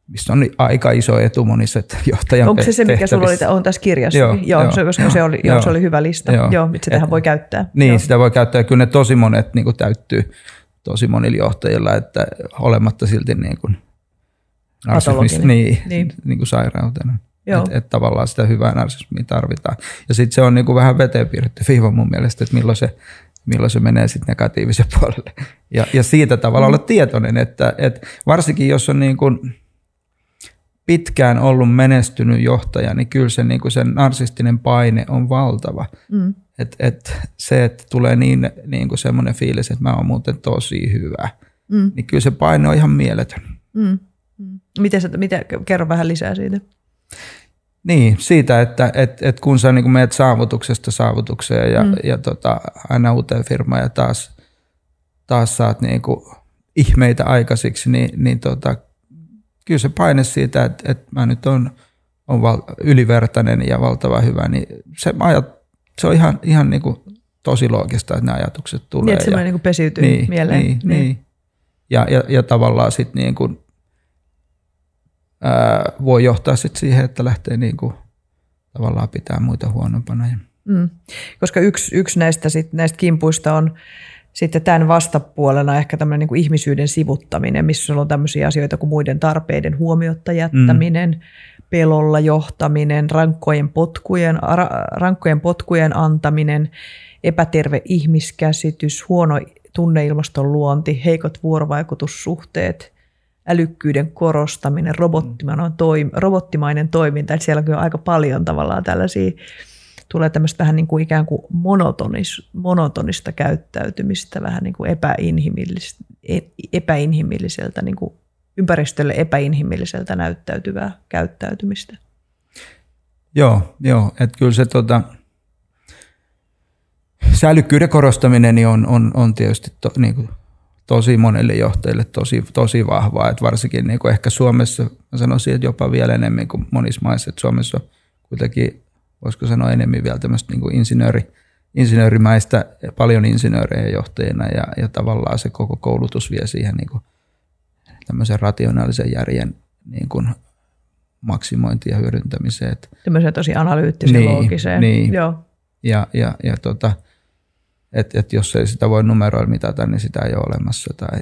missä on aika iso etu monissa johtajan Onko se se, mikä sulla oli, on tässä kirjassa? Joo, joo, joo, se, koska se, oli, joo, se oli hyvä lista. Joo, joo sitä tähän voi käyttää. Niin, joo. sitä voi käyttää. Kyllä ne tosi monet niin kuin täyttyy tosi monilla johtajilla, että olematta silti niin kuin niin, niin. Niin kuin sairautena. Että et tavallaan sitä hyvää narsismia tarvitaan. Ja sitten se on niin kuin vähän veteen piirretty viiva mun mielestä, että milloin se, milloin se menee sitten negatiivisen puolelle. Ja, ja siitä tavalla mm. olla tietoinen, että, että varsinkin jos on niin kuin, pitkään ollut menestynyt johtaja, niin kyllä se niin kuin sen narsistinen paine on valtava. Mm. Et, et se, että tulee niin, niin kuin semmoinen fiilis, että mä oon muuten tosi hyvä, mm. niin kyllä se paine on ihan mieletön. Mm. Mm. Miten, sä, miten, kerro vähän lisää siitä. Niin, siitä, että et, et kun sä niin menet saavutuksesta saavutukseen ja, mm. ja tota, aina uuteen firmaan ja taas, taas saat niin kuin ihmeitä aikaisiksi, niin, niin tota, kyllä se paine siitä, että, että mä nyt on, on val, ylivertainen ja valtava hyvä, niin se, ajat, se on ihan, ihan niin kuin tosi loogista, että nämä ajatukset tulee. Niin, että semmoinen niin pesiytyy niin, mieleen. Niin, niin. niin. Ja, ja, ja tavallaan sitten niin kuin, ää, voi johtaa sit siihen, että lähtee niin kuin, tavallaan pitää muita huonompana. Mm. Koska yksi, yksi näistä, sit, näistä kimpuista on sitten tämän vastapuolena ehkä tämmöinen niin kuin ihmisyyden sivuttaminen, missä on tämmöisiä asioita kuin muiden tarpeiden huomiotta jättäminen, mm. pelolla johtaminen, rankkojen potkujen, rankkojen potkujen antaminen, epäterve ihmiskäsitys, huono tunneilmaston luonti, heikot vuorovaikutussuhteet, älykkyyden korostaminen, robottimainen, toim, robottimainen toiminta. Että siellä on kyllä aika paljon tavallaan tällaisia, tulee tämmöistä vähän niin kuin ikään kuin monotonis, monotonista käyttäytymistä, vähän niin kuin epäinhimillis, e, epäinhimilliseltä, niin kuin ympäristölle epäinhimilliseltä näyttäytyvää käyttäytymistä. Joo, joo että kyllä se tota, säilykkyyden korostaminen niin on, on, on tietysti to, niin kuin, tosi monelle johtajille tosi, tosi vahvaa, että varsinkin niin kuin ehkä Suomessa, mä sanoisin, että jopa vielä enemmän kuin monissa maissa, että Suomessa on kuitenkin, voisiko sanoa enemmän vielä tämmöistä niin kuin insinööri, insinöörimäistä, paljon insinöörejä johtajina ja, ja tavallaan se koko koulutus vie siihen niin kuin tämmöisen rationaalisen järjen niin kuin maksimointiin ja hyödyntämiseen. Tämmöiseen tosi analyyttiseen, niin, loogiseen. Niin. Joo. Ja, ja, ja tota, että et jos ei sitä voi numeroilla mitata, niin sitä ei ole olemassa. Tai,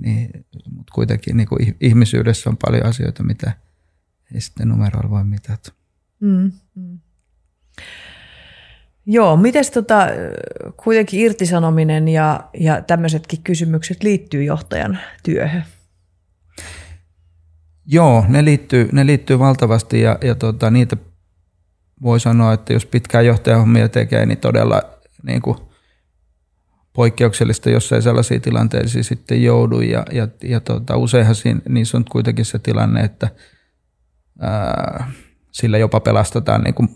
niin, mutta kuitenkin niin kuin ihmisyydessä on paljon asioita, mitä ei sitten numeroilla voi mitata. Mm, mm. Joo, miten tota, kuitenkin irtisanominen ja, ja tämmöisetkin kysymykset liittyy johtajan työhön? Joo, ne liittyy, ne liittyy valtavasti ja, ja tota, niitä voi sanoa, että jos pitkään johtajahommia tekee, niin todella niin kuin poikkeuksellista, jos ei sellaisia tilanteisiin sitten joudu. Ja, ja, ja tota, useinhan siinä, niissä on kuitenkin se tilanne, että ää, sillä jopa pelastetaan niin kuin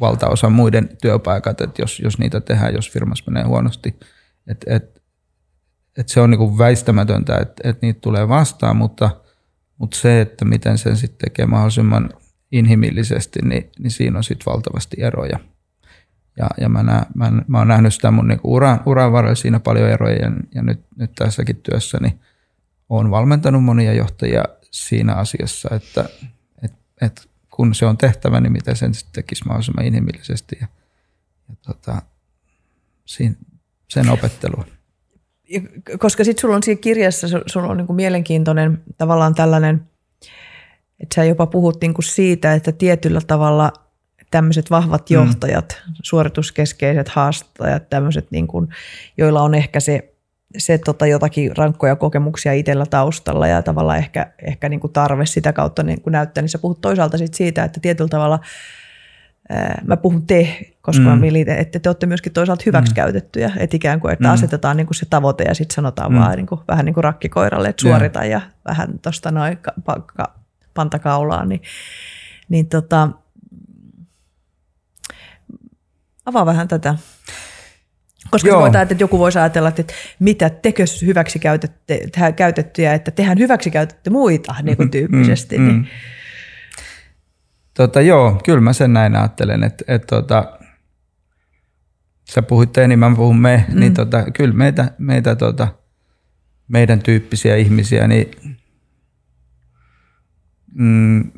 valtaosa muiden työpaikat, että jos, jos niitä tehdään, jos firmassa menee huonosti. Et, et, et se on niin kuin väistämätöntä, että et niitä tulee vastaan, mutta, mutta se, että miten sen sitten tekee mahdollisimman inhimillisesti, niin, niin siinä on sitten valtavasti eroja. Ja, ja mä, nä, mä, mä oon nähnyt sitä mun niinku uran, uran varrella siinä paljon eroja ja, ja nyt, nyt tässäkin työssä niin olen valmentanut monia johtajia siinä asiassa, että et, et kun se on tehtävä, niin miten sen sitten tekisi mahdollisimman inhimillisesti ja, ja tota, siinä, sen opettelua. Koska sitten sulla on siinä kirjassa, sulla on niinku mielenkiintoinen tavallaan tällainen, että sä jopa puhut niinku siitä, että tietyllä tavalla – tämmöiset vahvat mm. johtajat, mm. suorituskeskeiset haastajat, tämmöiset, niin kuin, joilla on ehkä se, se tota, jotakin rankkoja kokemuksia itsellä taustalla ja tavallaan ehkä, ehkä niin kuin tarve sitä kautta niin kuin näyttää, niin sä puhut toisaalta sit siitä, että tietyllä tavalla ää, mä puhun te, koska mm. mä liitän, että te olette myöskin toisaalta hyväksikäytettyjä, mm. että ikään kuin, että mm. asetetaan niin kuin se tavoite ja sitten sanotaan mm. vaan niin kuin, vähän niin kuin rakkikoiralle, että suorita yeah. ja vähän tuosta noin pantakaulaan, niin, niin tota, Avaa vähän tätä. Koska Joo. Voit että joku voisi ajatella, että mitä tekö hyväksi käytettyjä, että tehdään hyväksi käytetty muita niin kuin tyyppisesti. Mm, niin. mm. Tota, joo, kyllä mä sen näin ajattelen, että, että tota, sä puhuit enemmän, mä puhun me, mm. niin tota, kyllä meitä, meitä tota, meidän tyyppisiä ihmisiä, niin mm,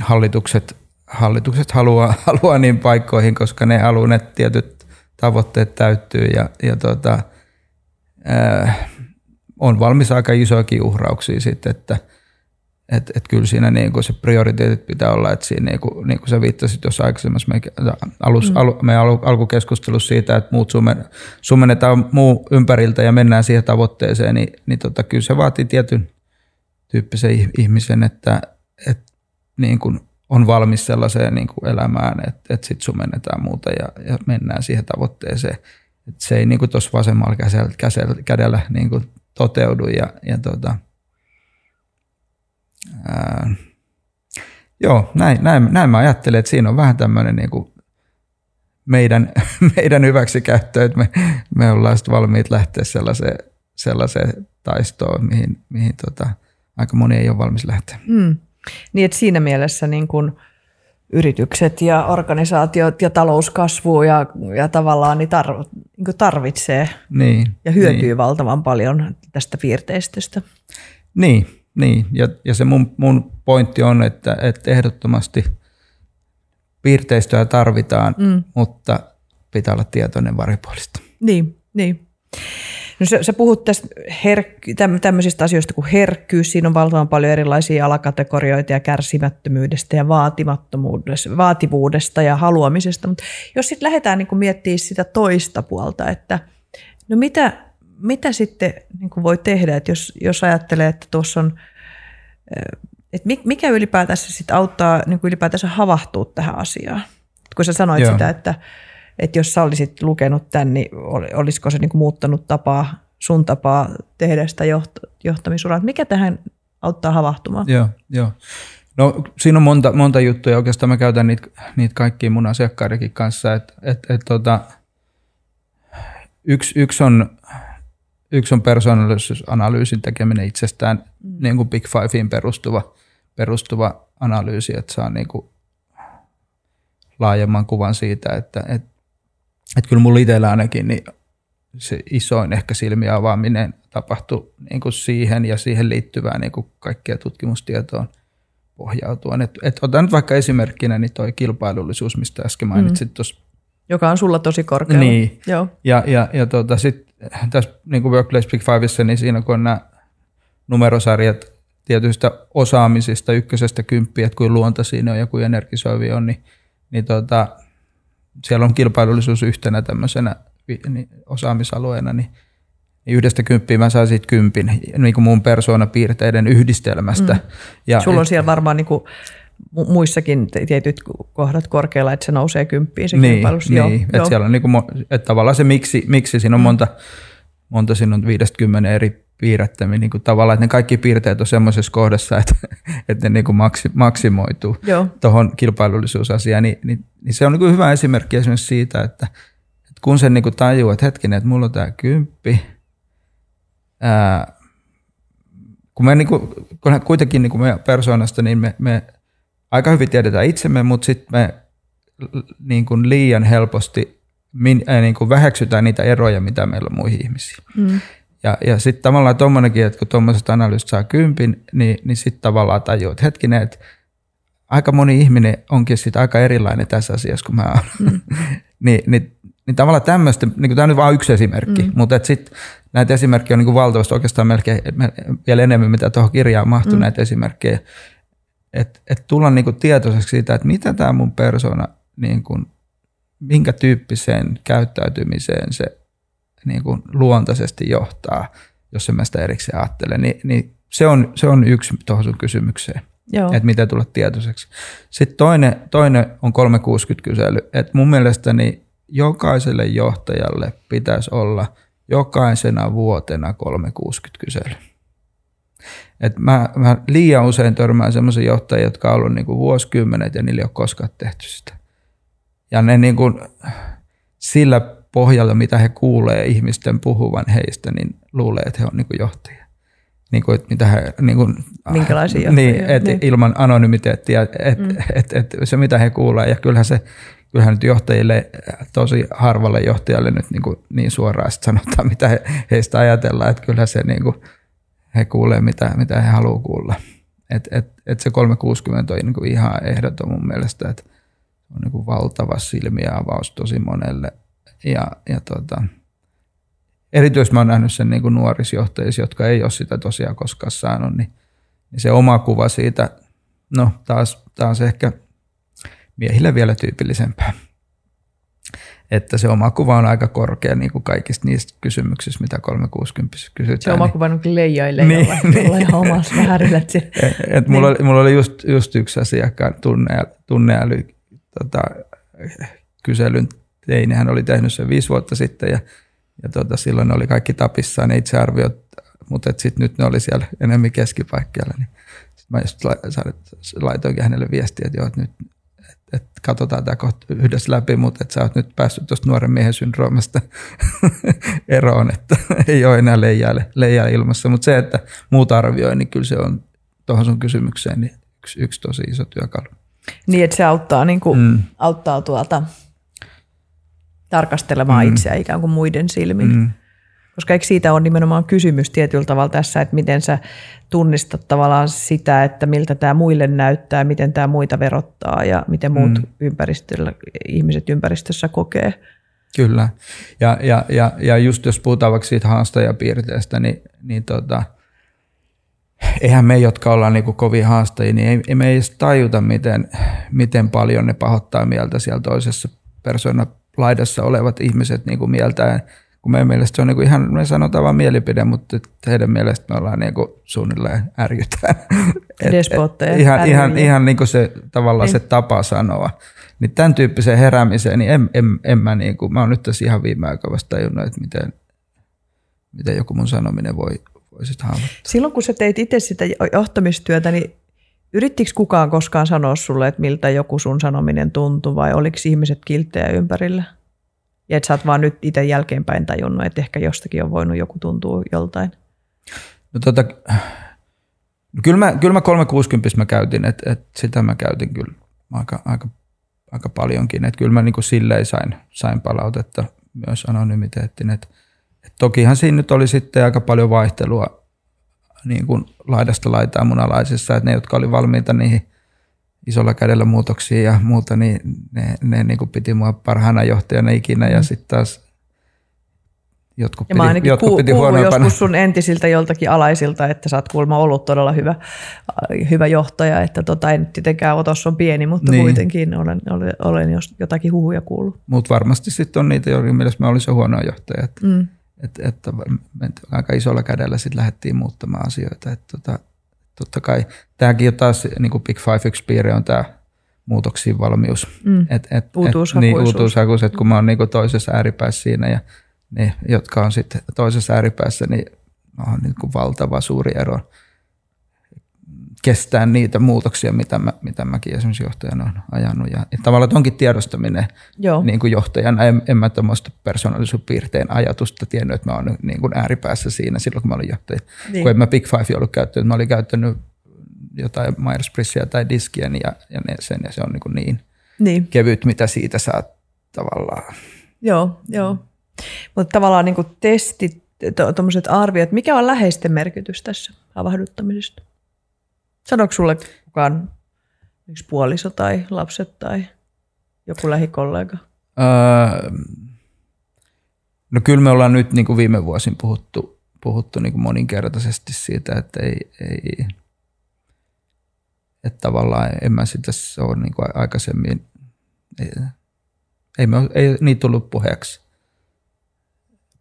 hallitukset hallitukset haluaa, haluaa niin paikkoihin, koska ne haluaa ne tietyt tavoitteet täyttyy ja, ja tota, ää, on valmis aika isoakin uhrauksia sitten, että et, et kyllä siinä niin kuin se prioriteetit pitää olla, että siinä niin kuin, niin kuin sä viittasit jos aikaisemmassa me, alus, mm. alu, meidän al, alkukeskustelussa siitä, että muut sumen, sumennetaan muu ympäriltä ja mennään siihen tavoitteeseen, niin, niin tota, kyllä se vaatii tietyn tyyppisen ihmisen, että, että niin kuin on valmis sellaiseen niin kuin elämään, että, että sitten sumennetaan muuta ja, ja mennään siihen tavoitteeseen. Että se ei niin tuossa vasemmalla käsellä, käsellä, kädellä niin kuin toteudu ja, ja tota, ää, Joo, näin, näin, näin mä ajattelen, että siinä on vähän tämmöinen niin kuin meidän, meidän hyväksikäyttö, että me, me ollaan sitten valmiit lähteä sellaiseen, sellaiseen taistoon, mihin, mihin tota, aika moni ei ole valmis lähteä. Mm. Niin, että siinä mielessä niin kun yritykset ja organisaatiot ja talouskasvu ja, ja tavallaan niin tar, niin tarvitsee niin, ja hyötyy niin. valtavan paljon tästä piirteistöstä. Niin, niin. Ja, ja se mun, mun pointti on, että, että ehdottomasti piirteistöä tarvitaan, mm. mutta pitää olla tietoinen varipuolista. Niin, niin. No sä, sä puhut tästä herkky, tämmöisistä asioista kuin herkkyys. Siinä on valtavan paljon erilaisia alakategorioita ja kärsimättömyydestä ja vaatimattomuudesta, vaativuudesta ja haluamisesta. Mutta jos sitten lähdetään niin miettimään sitä toista puolta, että no mitä, mitä sitten niin voi tehdä, että jos, jos ajattelee, että tuossa on, että mikä ylipäätänsä sitten auttaa niin ylipäätänsä havahtua tähän asiaan. Kun sä sanoit Joo. sitä, että että jos sä olisit lukenut tämän, niin olisiko se niin kuin muuttanut tapaa, sun tapaa tehdä sitä johtamisuraa. Mikä tähän auttaa havahtumaan? Joo, joo. No siinä on monta, monta juttuja. Oikeastaan mä käytän niitä, niitä kaikkia mun asiakkaidenkin kanssa. Et, et, et, tota, yksi, yksi, on, yksi on persoonallisuusanalyysin tekeminen itsestään mm. niin kuin Big Fiveen perustuva, perustuva analyysi, että saa niin kuin laajemman kuvan siitä, että, että että kyllä mulla itsellä ainakin niin se isoin ehkä silmiä avaaminen tapahtui niin kuin siihen ja siihen liittyvään niin kuin kaikkea tutkimustietoon pohjautuen. Et, et otan nyt vaikka esimerkkinä niin toi kilpailullisuus, mistä äsken mm. mainitsit mm. tuossa. Joka on sulla tosi korkealla. Niin. Joo. Ja, ja, ja tota, sitten tässä niin kuin Workplace Big Fiveissa, niin siinä kun on nämä numerosarjat tietystä osaamisista, ykkösestä kymppiä, että kuin luonta siinä on ja kuin energisoivi on, niin, niin tota, siellä on kilpailullisuus yhtenä tämmöisenä niin osaamisalueena, niin, niin yhdestä kymppiä mä saan siitä kympin niin kuin mun persoonapiirteiden yhdistelmästä. Mm. Ja, Sulla on siellä varmaan niin kuin muissakin tietyt kohdat korkealla, että se nousee kymppiin se niin, kilpailus. Niin, joo, että joo. siellä on niin kuin, että tavallaan se miksi, miksi siinä on monta, monta siinä on 50 eri piirrettä, niin kuin tavallaan, että ne kaikki piirteet on semmoisessa kohdassa, että, että ne niin kuin maksi, maksimoituu tuohon kilpailullisuusasiaan, niin, niin, niin se on niin kuin hyvä esimerkki esimerkiksi siitä, että, että kun sen niin kuin tajuu, että hetkinen, että mulla on tämä kymppi, ää, kun me niin kuin, kun kuitenkin niin kuin meidän persoonasta, niin me, me aika hyvin tiedetään itsemme, mutta sitten me niin kuin liian helposti min, äh, niin kuin väheksytään niitä eroja, mitä meillä on muihin ihmisiin. Mm. Ja, ja sitten tavallaan tuommoinenkin, että kun tuommoisesta analyysistä saa kympin, niin, niin sitten tavallaan tajuu, että hetkinen, että aika moni ihminen onkin sitten aika erilainen tässä asiassa kuin mä oon. Mm. niin, niin, niin tavallaan tämmöistä, niin tämä on nyt vain yksi esimerkki, mm. mutta sitten näitä esimerkkejä on niin kuin valtavasti oikeastaan melkein vielä enemmän, mitä tuohon kirjaan mahtuu mm. näitä esimerkkejä. Että et tulla niin kuin tietoiseksi siitä, että mitä tämä mun persona, niin kuin, minkä tyyppiseen käyttäytymiseen se niin kuin luontaisesti johtaa, jos en mä sitä erikseen ajattele, niin, niin se, on, se on yksi tuohon sun kysymykseen, Joo. että miten tulla tietoiseksi. Sitten toinen, toinen on 360-kysely, että mun mielestäni jokaiselle johtajalle pitäisi olla jokaisena vuotena 360-kysely. Et mä, mä liian usein törmään sellaisia johtajia, jotka on ollut niinku vuosikymmenet ja niillä ei ole koskaan tehty sitä. Ja ne niinku, sillä pohjalta, mitä he kuulee ihmisten puhuvan heistä, niin luulee, että he on niin johtajia. Niin kuin, että mitä he, niin kuin, Minkälaisia johtajia? Niin, et, niin. Ilman anonymiteettia, että mm. et, et, se mitä he kuulee, ja kyllähän se kyllähän nyt johtajille, tosi harvalle johtajalle nyt niin, kuin niin suoraan sanotaan, mitä he, heistä ajatellaan, että kyllä se niin kuin, he kuulee, mitä, mitä he haluaa kuulla. Et, et, et se 360 on niin kuin ihan ehdoton mun mielestä, että on niin kuin valtava silmiä avaus tosi monelle ja, ja tota, erityisesti mä oon nähnyt sen niin kuin nuorisjohtajissa, jotka ei ole sitä tosiaan koskaan saanut, niin, niin se oma kuva siitä, no taas, taas ehkä miehille vielä tyypillisempää. Että se oma kuva on aika korkea niin kuin kaikista niistä kysymyksistä, mitä 360 kysytään. Se oma niin, kuva on leijailee niin, niin. jolla ihan omassa väärillä. Et, et mulla, niin. oli, mulla oli just, just yksi asiakkaan tunneäly, tunneäly tota, kyselyn tein. Hän oli tehnyt sen viisi vuotta sitten ja, ja tota, silloin oli kaikki tapissaan ne itsearviot, mutta sitten nyt ne oli siellä enemmän keskipaikkeilla. Niin Mä just la- laitoinkin hänelle viestiä, että joo, että nyt että et katsotaan tämä kohta yhdessä läpi, mutta että sä oot nyt päässyt tuosta nuoren miehen syndroomasta eroon, että ei ole enää leijaile, leijaile ilmassa. Mutta se, että muut arvioi, niin kyllä se on tuohon sun kysymykseen niin yksi, yksi tosi iso työkalu. Niin, että se auttaa, niin kuin, mm. auttaa tuolta tarkastelemaan mm. itseä ikään kuin muiden silmin. Mm. Koska eikö siitä ole nimenomaan kysymys tietyllä tavalla tässä, että miten sä tunnistat tavallaan sitä, että miltä tämä muille näyttää, miten tämä muita verottaa ja miten muut mm. ympäristöllä, ihmiset ympäristössä kokee. Kyllä. Ja, ja, ja, ja just jos puhutaan vaikka siitä haastajapiirteestä, niin, niin tota, eihän me, jotka ollaan niin kovin haastajia, niin ei, ei me ei edes tajuta, miten, miten paljon ne pahoittaa mieltä siellä toisessa persona laidassa olevat ihmiset niin kuin mieltään kun meidän mielestä se on niin ihan, me sanotaan vain mielipide, mutta heidän mielestä me ollaan niin kuin suunnilleen ärjytään. Despotteja. Ihan, ihan, ihan niin kuin se tavallaan niin. se tapa sanoa. Niin tämän tyyppiseen heräämiseen, niin en, en, en mä, niin kuin, mä oon nyt tässä ihan viime aikoina vasta tajunnut, että miten, miten joku mun sanominen voi, voi sitten haavoittaa. Silloin kun sä teit itse sitä johtamistyötä, niin yrittikö kukaan koskaan sanoa sulle, että miltä joku sun sanominen tuntui vai oliko ihmiset kilttejä ympärillä? Ja että sä oot vaan nyt itse jälkeenpäin tajunnut, että ehkä jostakin on voinut joku tuntua joltain. No tota, no kyllä, mä, kyllä mä 360 mä käytin, että, että sitä mä käytin kyllä aika, aika, aika paljonkin. Että kyllä mä niin silleen sain, sain palautetta myös anonymiteettiin. Että, että tokihan siinä nyt oli sitten aika paljon vaihtelua niin kuin laidasta laitaan munalaisissa, että ne, jotka oli valmiita niihin isolla kädellä muutoksia ja muuta, niin ne, ne niin kuin piti mua parhaana johtajana ikinä ja mm. sitten taas jotkut ja piti, jotkut ku, piti huonompana. joskus sun entisiltä joltakin alaisilta, että sä oot kuulemma ollut todella hyvä, hyvä johtaja, että tota, en tietenkään otos on pieni, mutta niin. kuitenkin olen, olen, olen jos jotakin huhuja kuullut. Mutta varmasti sitten on niitä, joiden mielestä mä olisin huono johtaja. Että, mm. Että, että aika isolla kädellä sitten lähdettiin muuttamaan asioita. Että, tota, totta kai tämäkin on taas niin kuin Big Five yksi piirre on tämä muutoksiin valmius. Mm. Et, et, uutuushakuisuus. Niin, uutuushakuisuus, kun mä oon niin kuin toisessa ääripäässä siinä ja ne, jotka on sitten toisessa ääripäässä, niin on niin kuin valtava suuri ero kestää niitä muutoksia, mitä, mä, mitä mäkin esimerkiksi johtajana olen ajanut. Ja, ja tavallaan onkin tiedostaminen Joo. Niin kuin johtajana. En, en mä tämmöistä persoonallisuuspiirteen ajatusta tiennyt, että mä olen niin kuin ääripäässä siinä silloin, kun mä olin johtaja. Niin. Kun en mä Big Five ollut käyttänyt, mä olin käyttänyt jotain myers tai diskiä ja, ja ne, sen, ja se on niin, kuin niin, niin kevyt, mitä siitä saa tavallaan. Joo, joo. Mutta tavallaan niin kuin testit, tuommoiset arviot, mikä on läheisten merkitys tässä havahduttamisesta? Sanoiko sulle kukaan yksi puoliso tai lapset tai joku lähikollega? Öö, no kyllä me ollaan nyt niin kuin viime vuosin puhuttu, puhuttu niin kuin moninkertaisesti siitä, että ei, ei että tavallaan en mä sitä ole niin kuin aikaisemmin, ei, ei, me, ei niitä tullut puheeksi,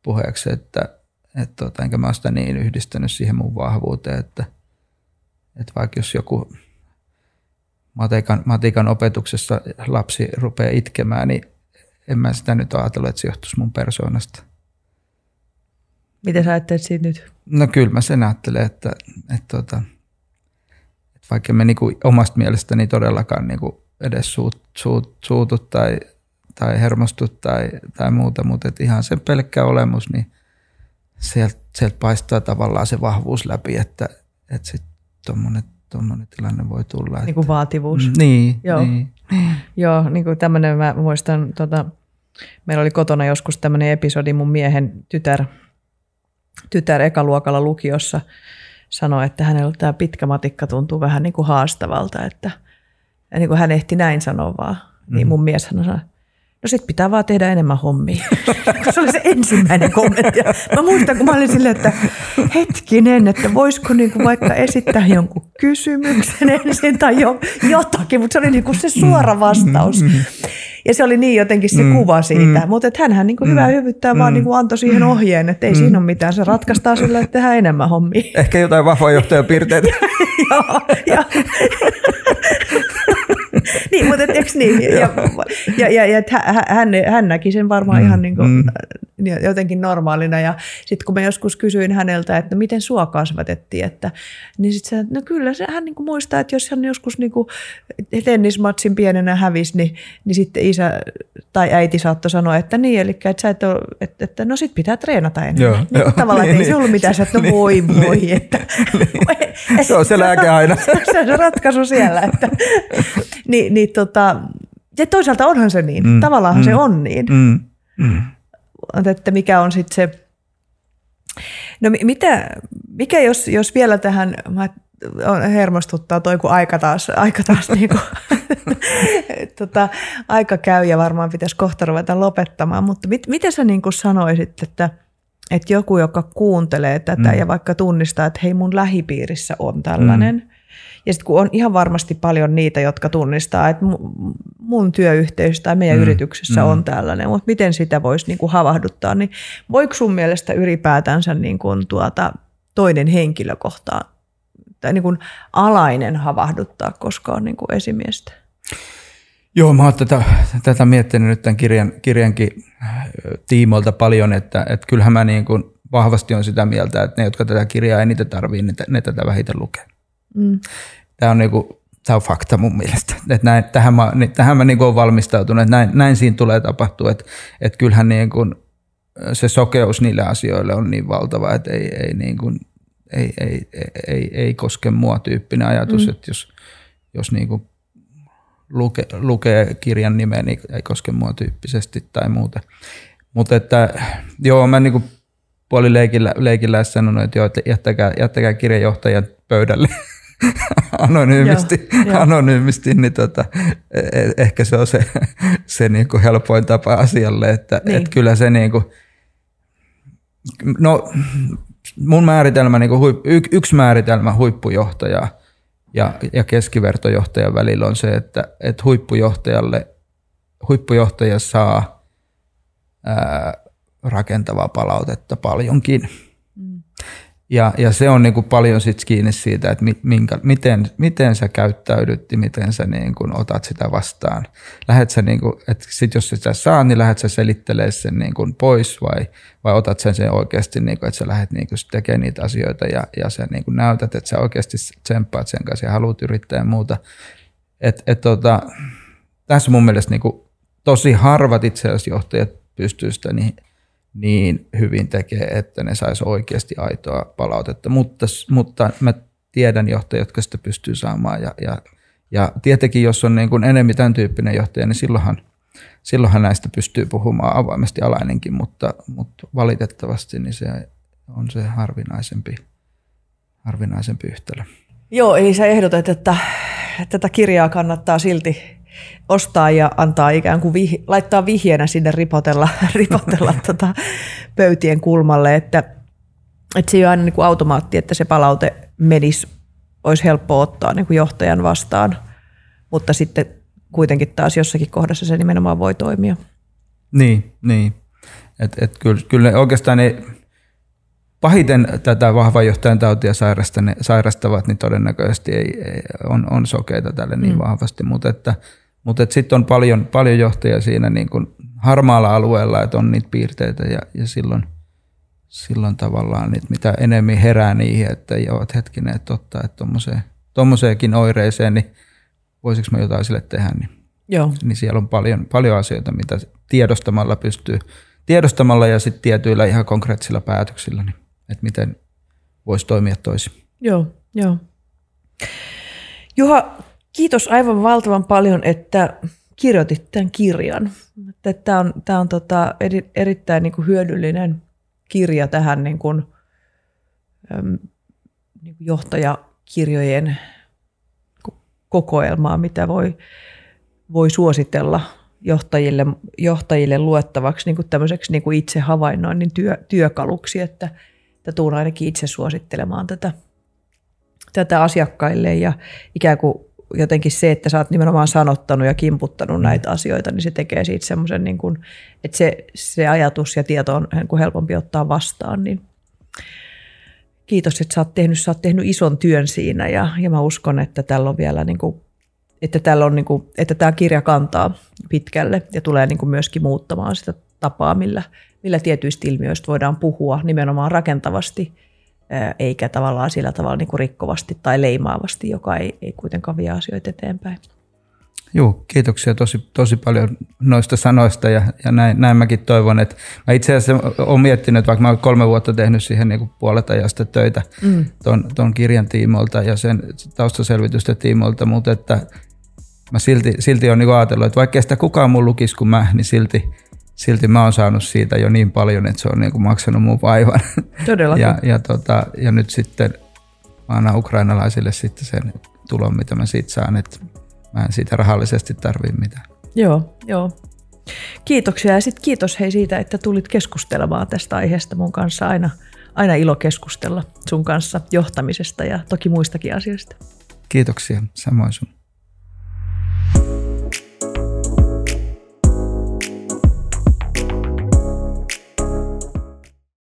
puheeksi että, että tota, enkä mä sitä niin yhdistänyt siihen mun vahvuuteen, että – että vaikka jos joku matikan, matikan opetuksessa lapsi rupeaa itkemään, niin en mä sitä nyt ajatellut, että se johtuisi mun persoonasta. Miten sä ajattelet siitä nyt? No kyllä mä sen ajattelen, että, että, että, tota, että vaikka me niinku omasta mielestäni todellakaan niinku edes suut, suut, suutu tai, tai hermostu tai, tai muuta, mutta että ihan sen pelkkä olemus, niin sieltä, sieltä paistaa tavallaan se vahvuus läpi, että, että sit tuommoinen tuommoinen tilanne voi tulla. Niin kuin vaativuus. Mm, niin, Joo. niin. Joo, niin kuin tämmöinen, mä muistan, tota, meillä oli kotona joskus tämmöinen episodi, mun miehen tytär, tytär ekaluokalla lukiossa sanoi, että hänellä tämä pitkä matikka tuntuu vähän niin kuin haastavalta, että ja niin kuin hän ehti näin sanoa vaan. Niin mm. mun mies sanoi, no sit pitää vaan tehdä enemmän hommia. se oli se ensimmäinen kommentti. Mä muistan, kun mä olin silleen, että hetkinen, että voisiko niinku vaikka esittää jonkun kysymyksen ensin tai jo, jotakin, mutta se oli niinku se suora vastaus. Ja se oli niin jotenkin se mm, kuva siitä. Mm, mutta hänhän niinku mm, hyvää hyvyttää mm, vaan niinku antoi siihen ohjeen, että ei mm. siinä ole mitään. Se ratkaistaan sillä, että tehdään enemmän hommia. Ehkä jotain vahvaa johtajapiirteitä. joo, joo niin, mutta et, eikö niin? Ja, ja, ja, ja hän, hän näki sen varmaan mm, ihan niin kuin, mm. Jotenkin normaalina. Ja sitten kun mä joskus kysyin häneltä, että no miten sua kasvatettiin, että, niin sitten se, no kyllä se, hän niinku muistaa, että jos hän joskus niinku tennismatsin pienenä hävisi, niin, niin sitten isä tai äiti saattoi sanoa, että niin, eli että, sä et ole, että, että no sit pitää treenata enemmän. Joo, niin, joo, tavallaan, niin, ei se ollut mitään, että no voi voi. Että, se on se lääke aina. se on se ratkaisu siellä. Että, niin, niin tota, ja toisaalta onhan se niin. Mm, Tavallaan mm, se on niin. Mm, mm. Että mikä on sitten se... No mitä, mikä jos, jos vielä tähän, mä hermostuttaa toi, kun aika taas, aika taas niin kuin, tota, aika käy ja varmaan pitäisi kohta ruveta lopettamaan, mutta mit, miten sä niin kuin sanoisit, että, että joku, joka kuuntelee tätä mm. ja vaikka tunnistaa, että hei mun lähipiirissä on tällainen, mm. Ja sitten kun on ihan varmasti paljon niitä, jotka tunnistaa, että mun työyhteisö tai meidän mm. yrityksessä mm. on tällainen, mutta miten sitä voisi niin kuin havahduttaa, niin voiko sun mielestä ylipäätänsä niin kuin tuota, toinen henkilökohtaa tai niin kuin alainen havahduttaa koskaan niin kuin esimiestä? Joo, mä oon tätä, tätä miettinyt nyt tämän kirjan, kirjankin tiimoilta paljon, että, että kyllähän mä niin kuin vahvasti on sitä mieltä, että ne, jotka tätä kirjaa eniten tarvii, ne, ne tätä vähiten lukee. Mm. Tämä on, niinku, tämä on fakta mun mielestä. Että näin, tähän mä, niin, tähän mä niinku olen valmistautunut, että näin, näin siinä tulee tapahtua. Että, että kyllähän niinku, se sokeus niille asioille on niin valtava, että ei, ei, niinku, ei, ei, ei, ei koske mua tyyppinen ajatus, mm. että jos, jos niinku luke, lukee kirjan nimeä, niin ei koske mua tyyppisesti tai muuta. Mutta että joo, mä niinku puoli leikillä, leikillä sanonut, että joo, että jättäkää, jättäkää kirjanjohtajan pöydälle anonyymisti, joo, anonyymisti niin tota, e, e, ehkä se on se, se niin kuin helpoin tapa asialle, että niin. et kyllä se niin kuin, no mun määritelmä, niin kuin yksi määritelmä huippujohtaja ja, ja keskivertojohtajan välillä on se, että, että huippujohtajalle, huippujohtaja saa ää, rakentavaa palautetta paljonkin. Ja, ja se on niin kuin paljon sit kiinni siitä, että minkä, miten, miten sä käyttäydyt ja miten sä niin kuin otat sitä vastaan. Lähet sä niin kuin, että sit jos sitä saa, niin lähdet sä selittelemään sen niin kuin pois vai, vai otat sen, sen oikeasti, niin kuin, että sä lähdet niin kuin tekemään niitä asioita ja, ja sä niin kuin näytät, että sä oikeasti tsemppaat sen kanssa ja haluat yrittää ja muuta. Et, et tota, tässä mun mielestä niin kuin tosi harvat itse asiassa johtajat pystyy sitä niin niin hyvin tekee, että ne saisi oikeasti aitoa palautetta. Mutta, mutta mä tiedän johtajia, jotka sitä pystyy saamaan. Ja, ja, ja tietenkin, jos on niin kuin enemmän tämän tyyppinen johtaja, niin silloinhan, silloinhan näistä pystyy puhumaan avoimesti alainenkin, mutta, mutta valitettavasti niin se on se harvinaisempi, harvinaisempi yhtälö. Joo, eli sä ehdotat, että tätä kirjaa kannattaa silti ostaa ja antaa ikään kuin vih, laittaa vihjeenä sinne ripotella, ripotella tota pöytien kulmalle, että, että se ei ole aina niin kuin automaatti, että se palaute menisi, olisi helppo ottaa niin kuin johtajan vastaan, mutta sitten kuitenkin taas jossakin kohdassa se nimenomaan voi toimia. Niin, niin. Et, et kyllä, kyllä oikeastaan ne pahiten tätä vahvan johtajan tautia sairastavat, niin todennäköisesti ei, ei, on, on sokeita tälle niin mm. vahvasti, mutta että mutta sitten on paljon, paljon johtajia siinä niin kuin harmaalla alueella, että on niitä piirteitä ja, ja silloin, silloin tavallaan niitä, mitä enemmän herää niihin, että joo, että hetkinen, että totta, että tuommoiseenkin oireeseen, niin voisiko mä jotain sille tehdä, niin, joo. niin siellä on paljon, paljon asioita, mitä tiedostamalla pystyy, tiedostamalla ja sitten tietyillä ihan konkreettisilla päätöksillä, niin, että miten voisi toimia toisin. Joo, joo. Juha, Kiitos aivan valtavan paljon, että kirjoitit tämän kirjan. Tämä on, tämä on tota eri, erittäin niin kuin hyödyllinen kirja tähän niin kuin, niin kuin johtajakirjojen kokoelmaan, mitä voi, voi suositella johtajille, johtajille luettavaksi niin tämmöiseksi niin itse havainnoinnin työ, työkaluksi, että, että tuun ainakin itse suosittelemaan tätä, tätä asiakkaille ja ikään kuin jotenkin se, että sä oot nimenomaan sanottanut ja kimputtanut näitä asioita, niin se tekee siitä semmoisen, niin että se, se ajatus ja tieto on niin kuin helpompi ottaa vastaan. Niin kiitos, että sä oot tehnyt, sä oot tehnyt ison työn siinä ja, ja mä uskon, että tällä on vielä niin kuin, että, tällä on niin kuin, että tämä kirja kantaa pitkälle ja tulee niin kuin myöskin muuttamaan sitä tapaa, millä, millä tietyistä ilmiöistä voidaan puhua nimenomaan rakentavasti, eikä tavallaan sillä tavalla niin kuin rikkovasti tai leimaavasti, joka ei, ei kuitenkaan vie asioita eteenpäin. Joo, kiitoksia tosi, tosi paljon noista sanoista ja, ja näin, näin mäkin toivon, että mä itse asiassa olen miettinyt, vaikka mä olen kolme vuotta tehnyt siihen niin kuin puolet ajasta töitä mm. ton, ton kirjan tiimolta ja sen taustaselvitysten tiimolta, mutta että mä silti, silti olen niin ajatellut, että vaikka sitä kukaan mun lukisi kuin mä, niin silti, silti mä oon saanut siitä jo niin paljon, että se on niin kuin maksanut mun vaivan. Todellakin. ja, ja, tota, ja nyt sitten mä annan ukrainalaisille sitten sen tulon, mitä mä siitä saan, että mä en siitä rahallisesti tarvii mitään. Joo, joo. Kiitoksia ja sitten kiitos hei siitä, että tulit keskustelemaan tästä aiheesta mun kanssa. Aina, aina ilo keskustella sun kanssa johtamisesta ja toki muistakin asioista. Kiitoksia, samoin sun.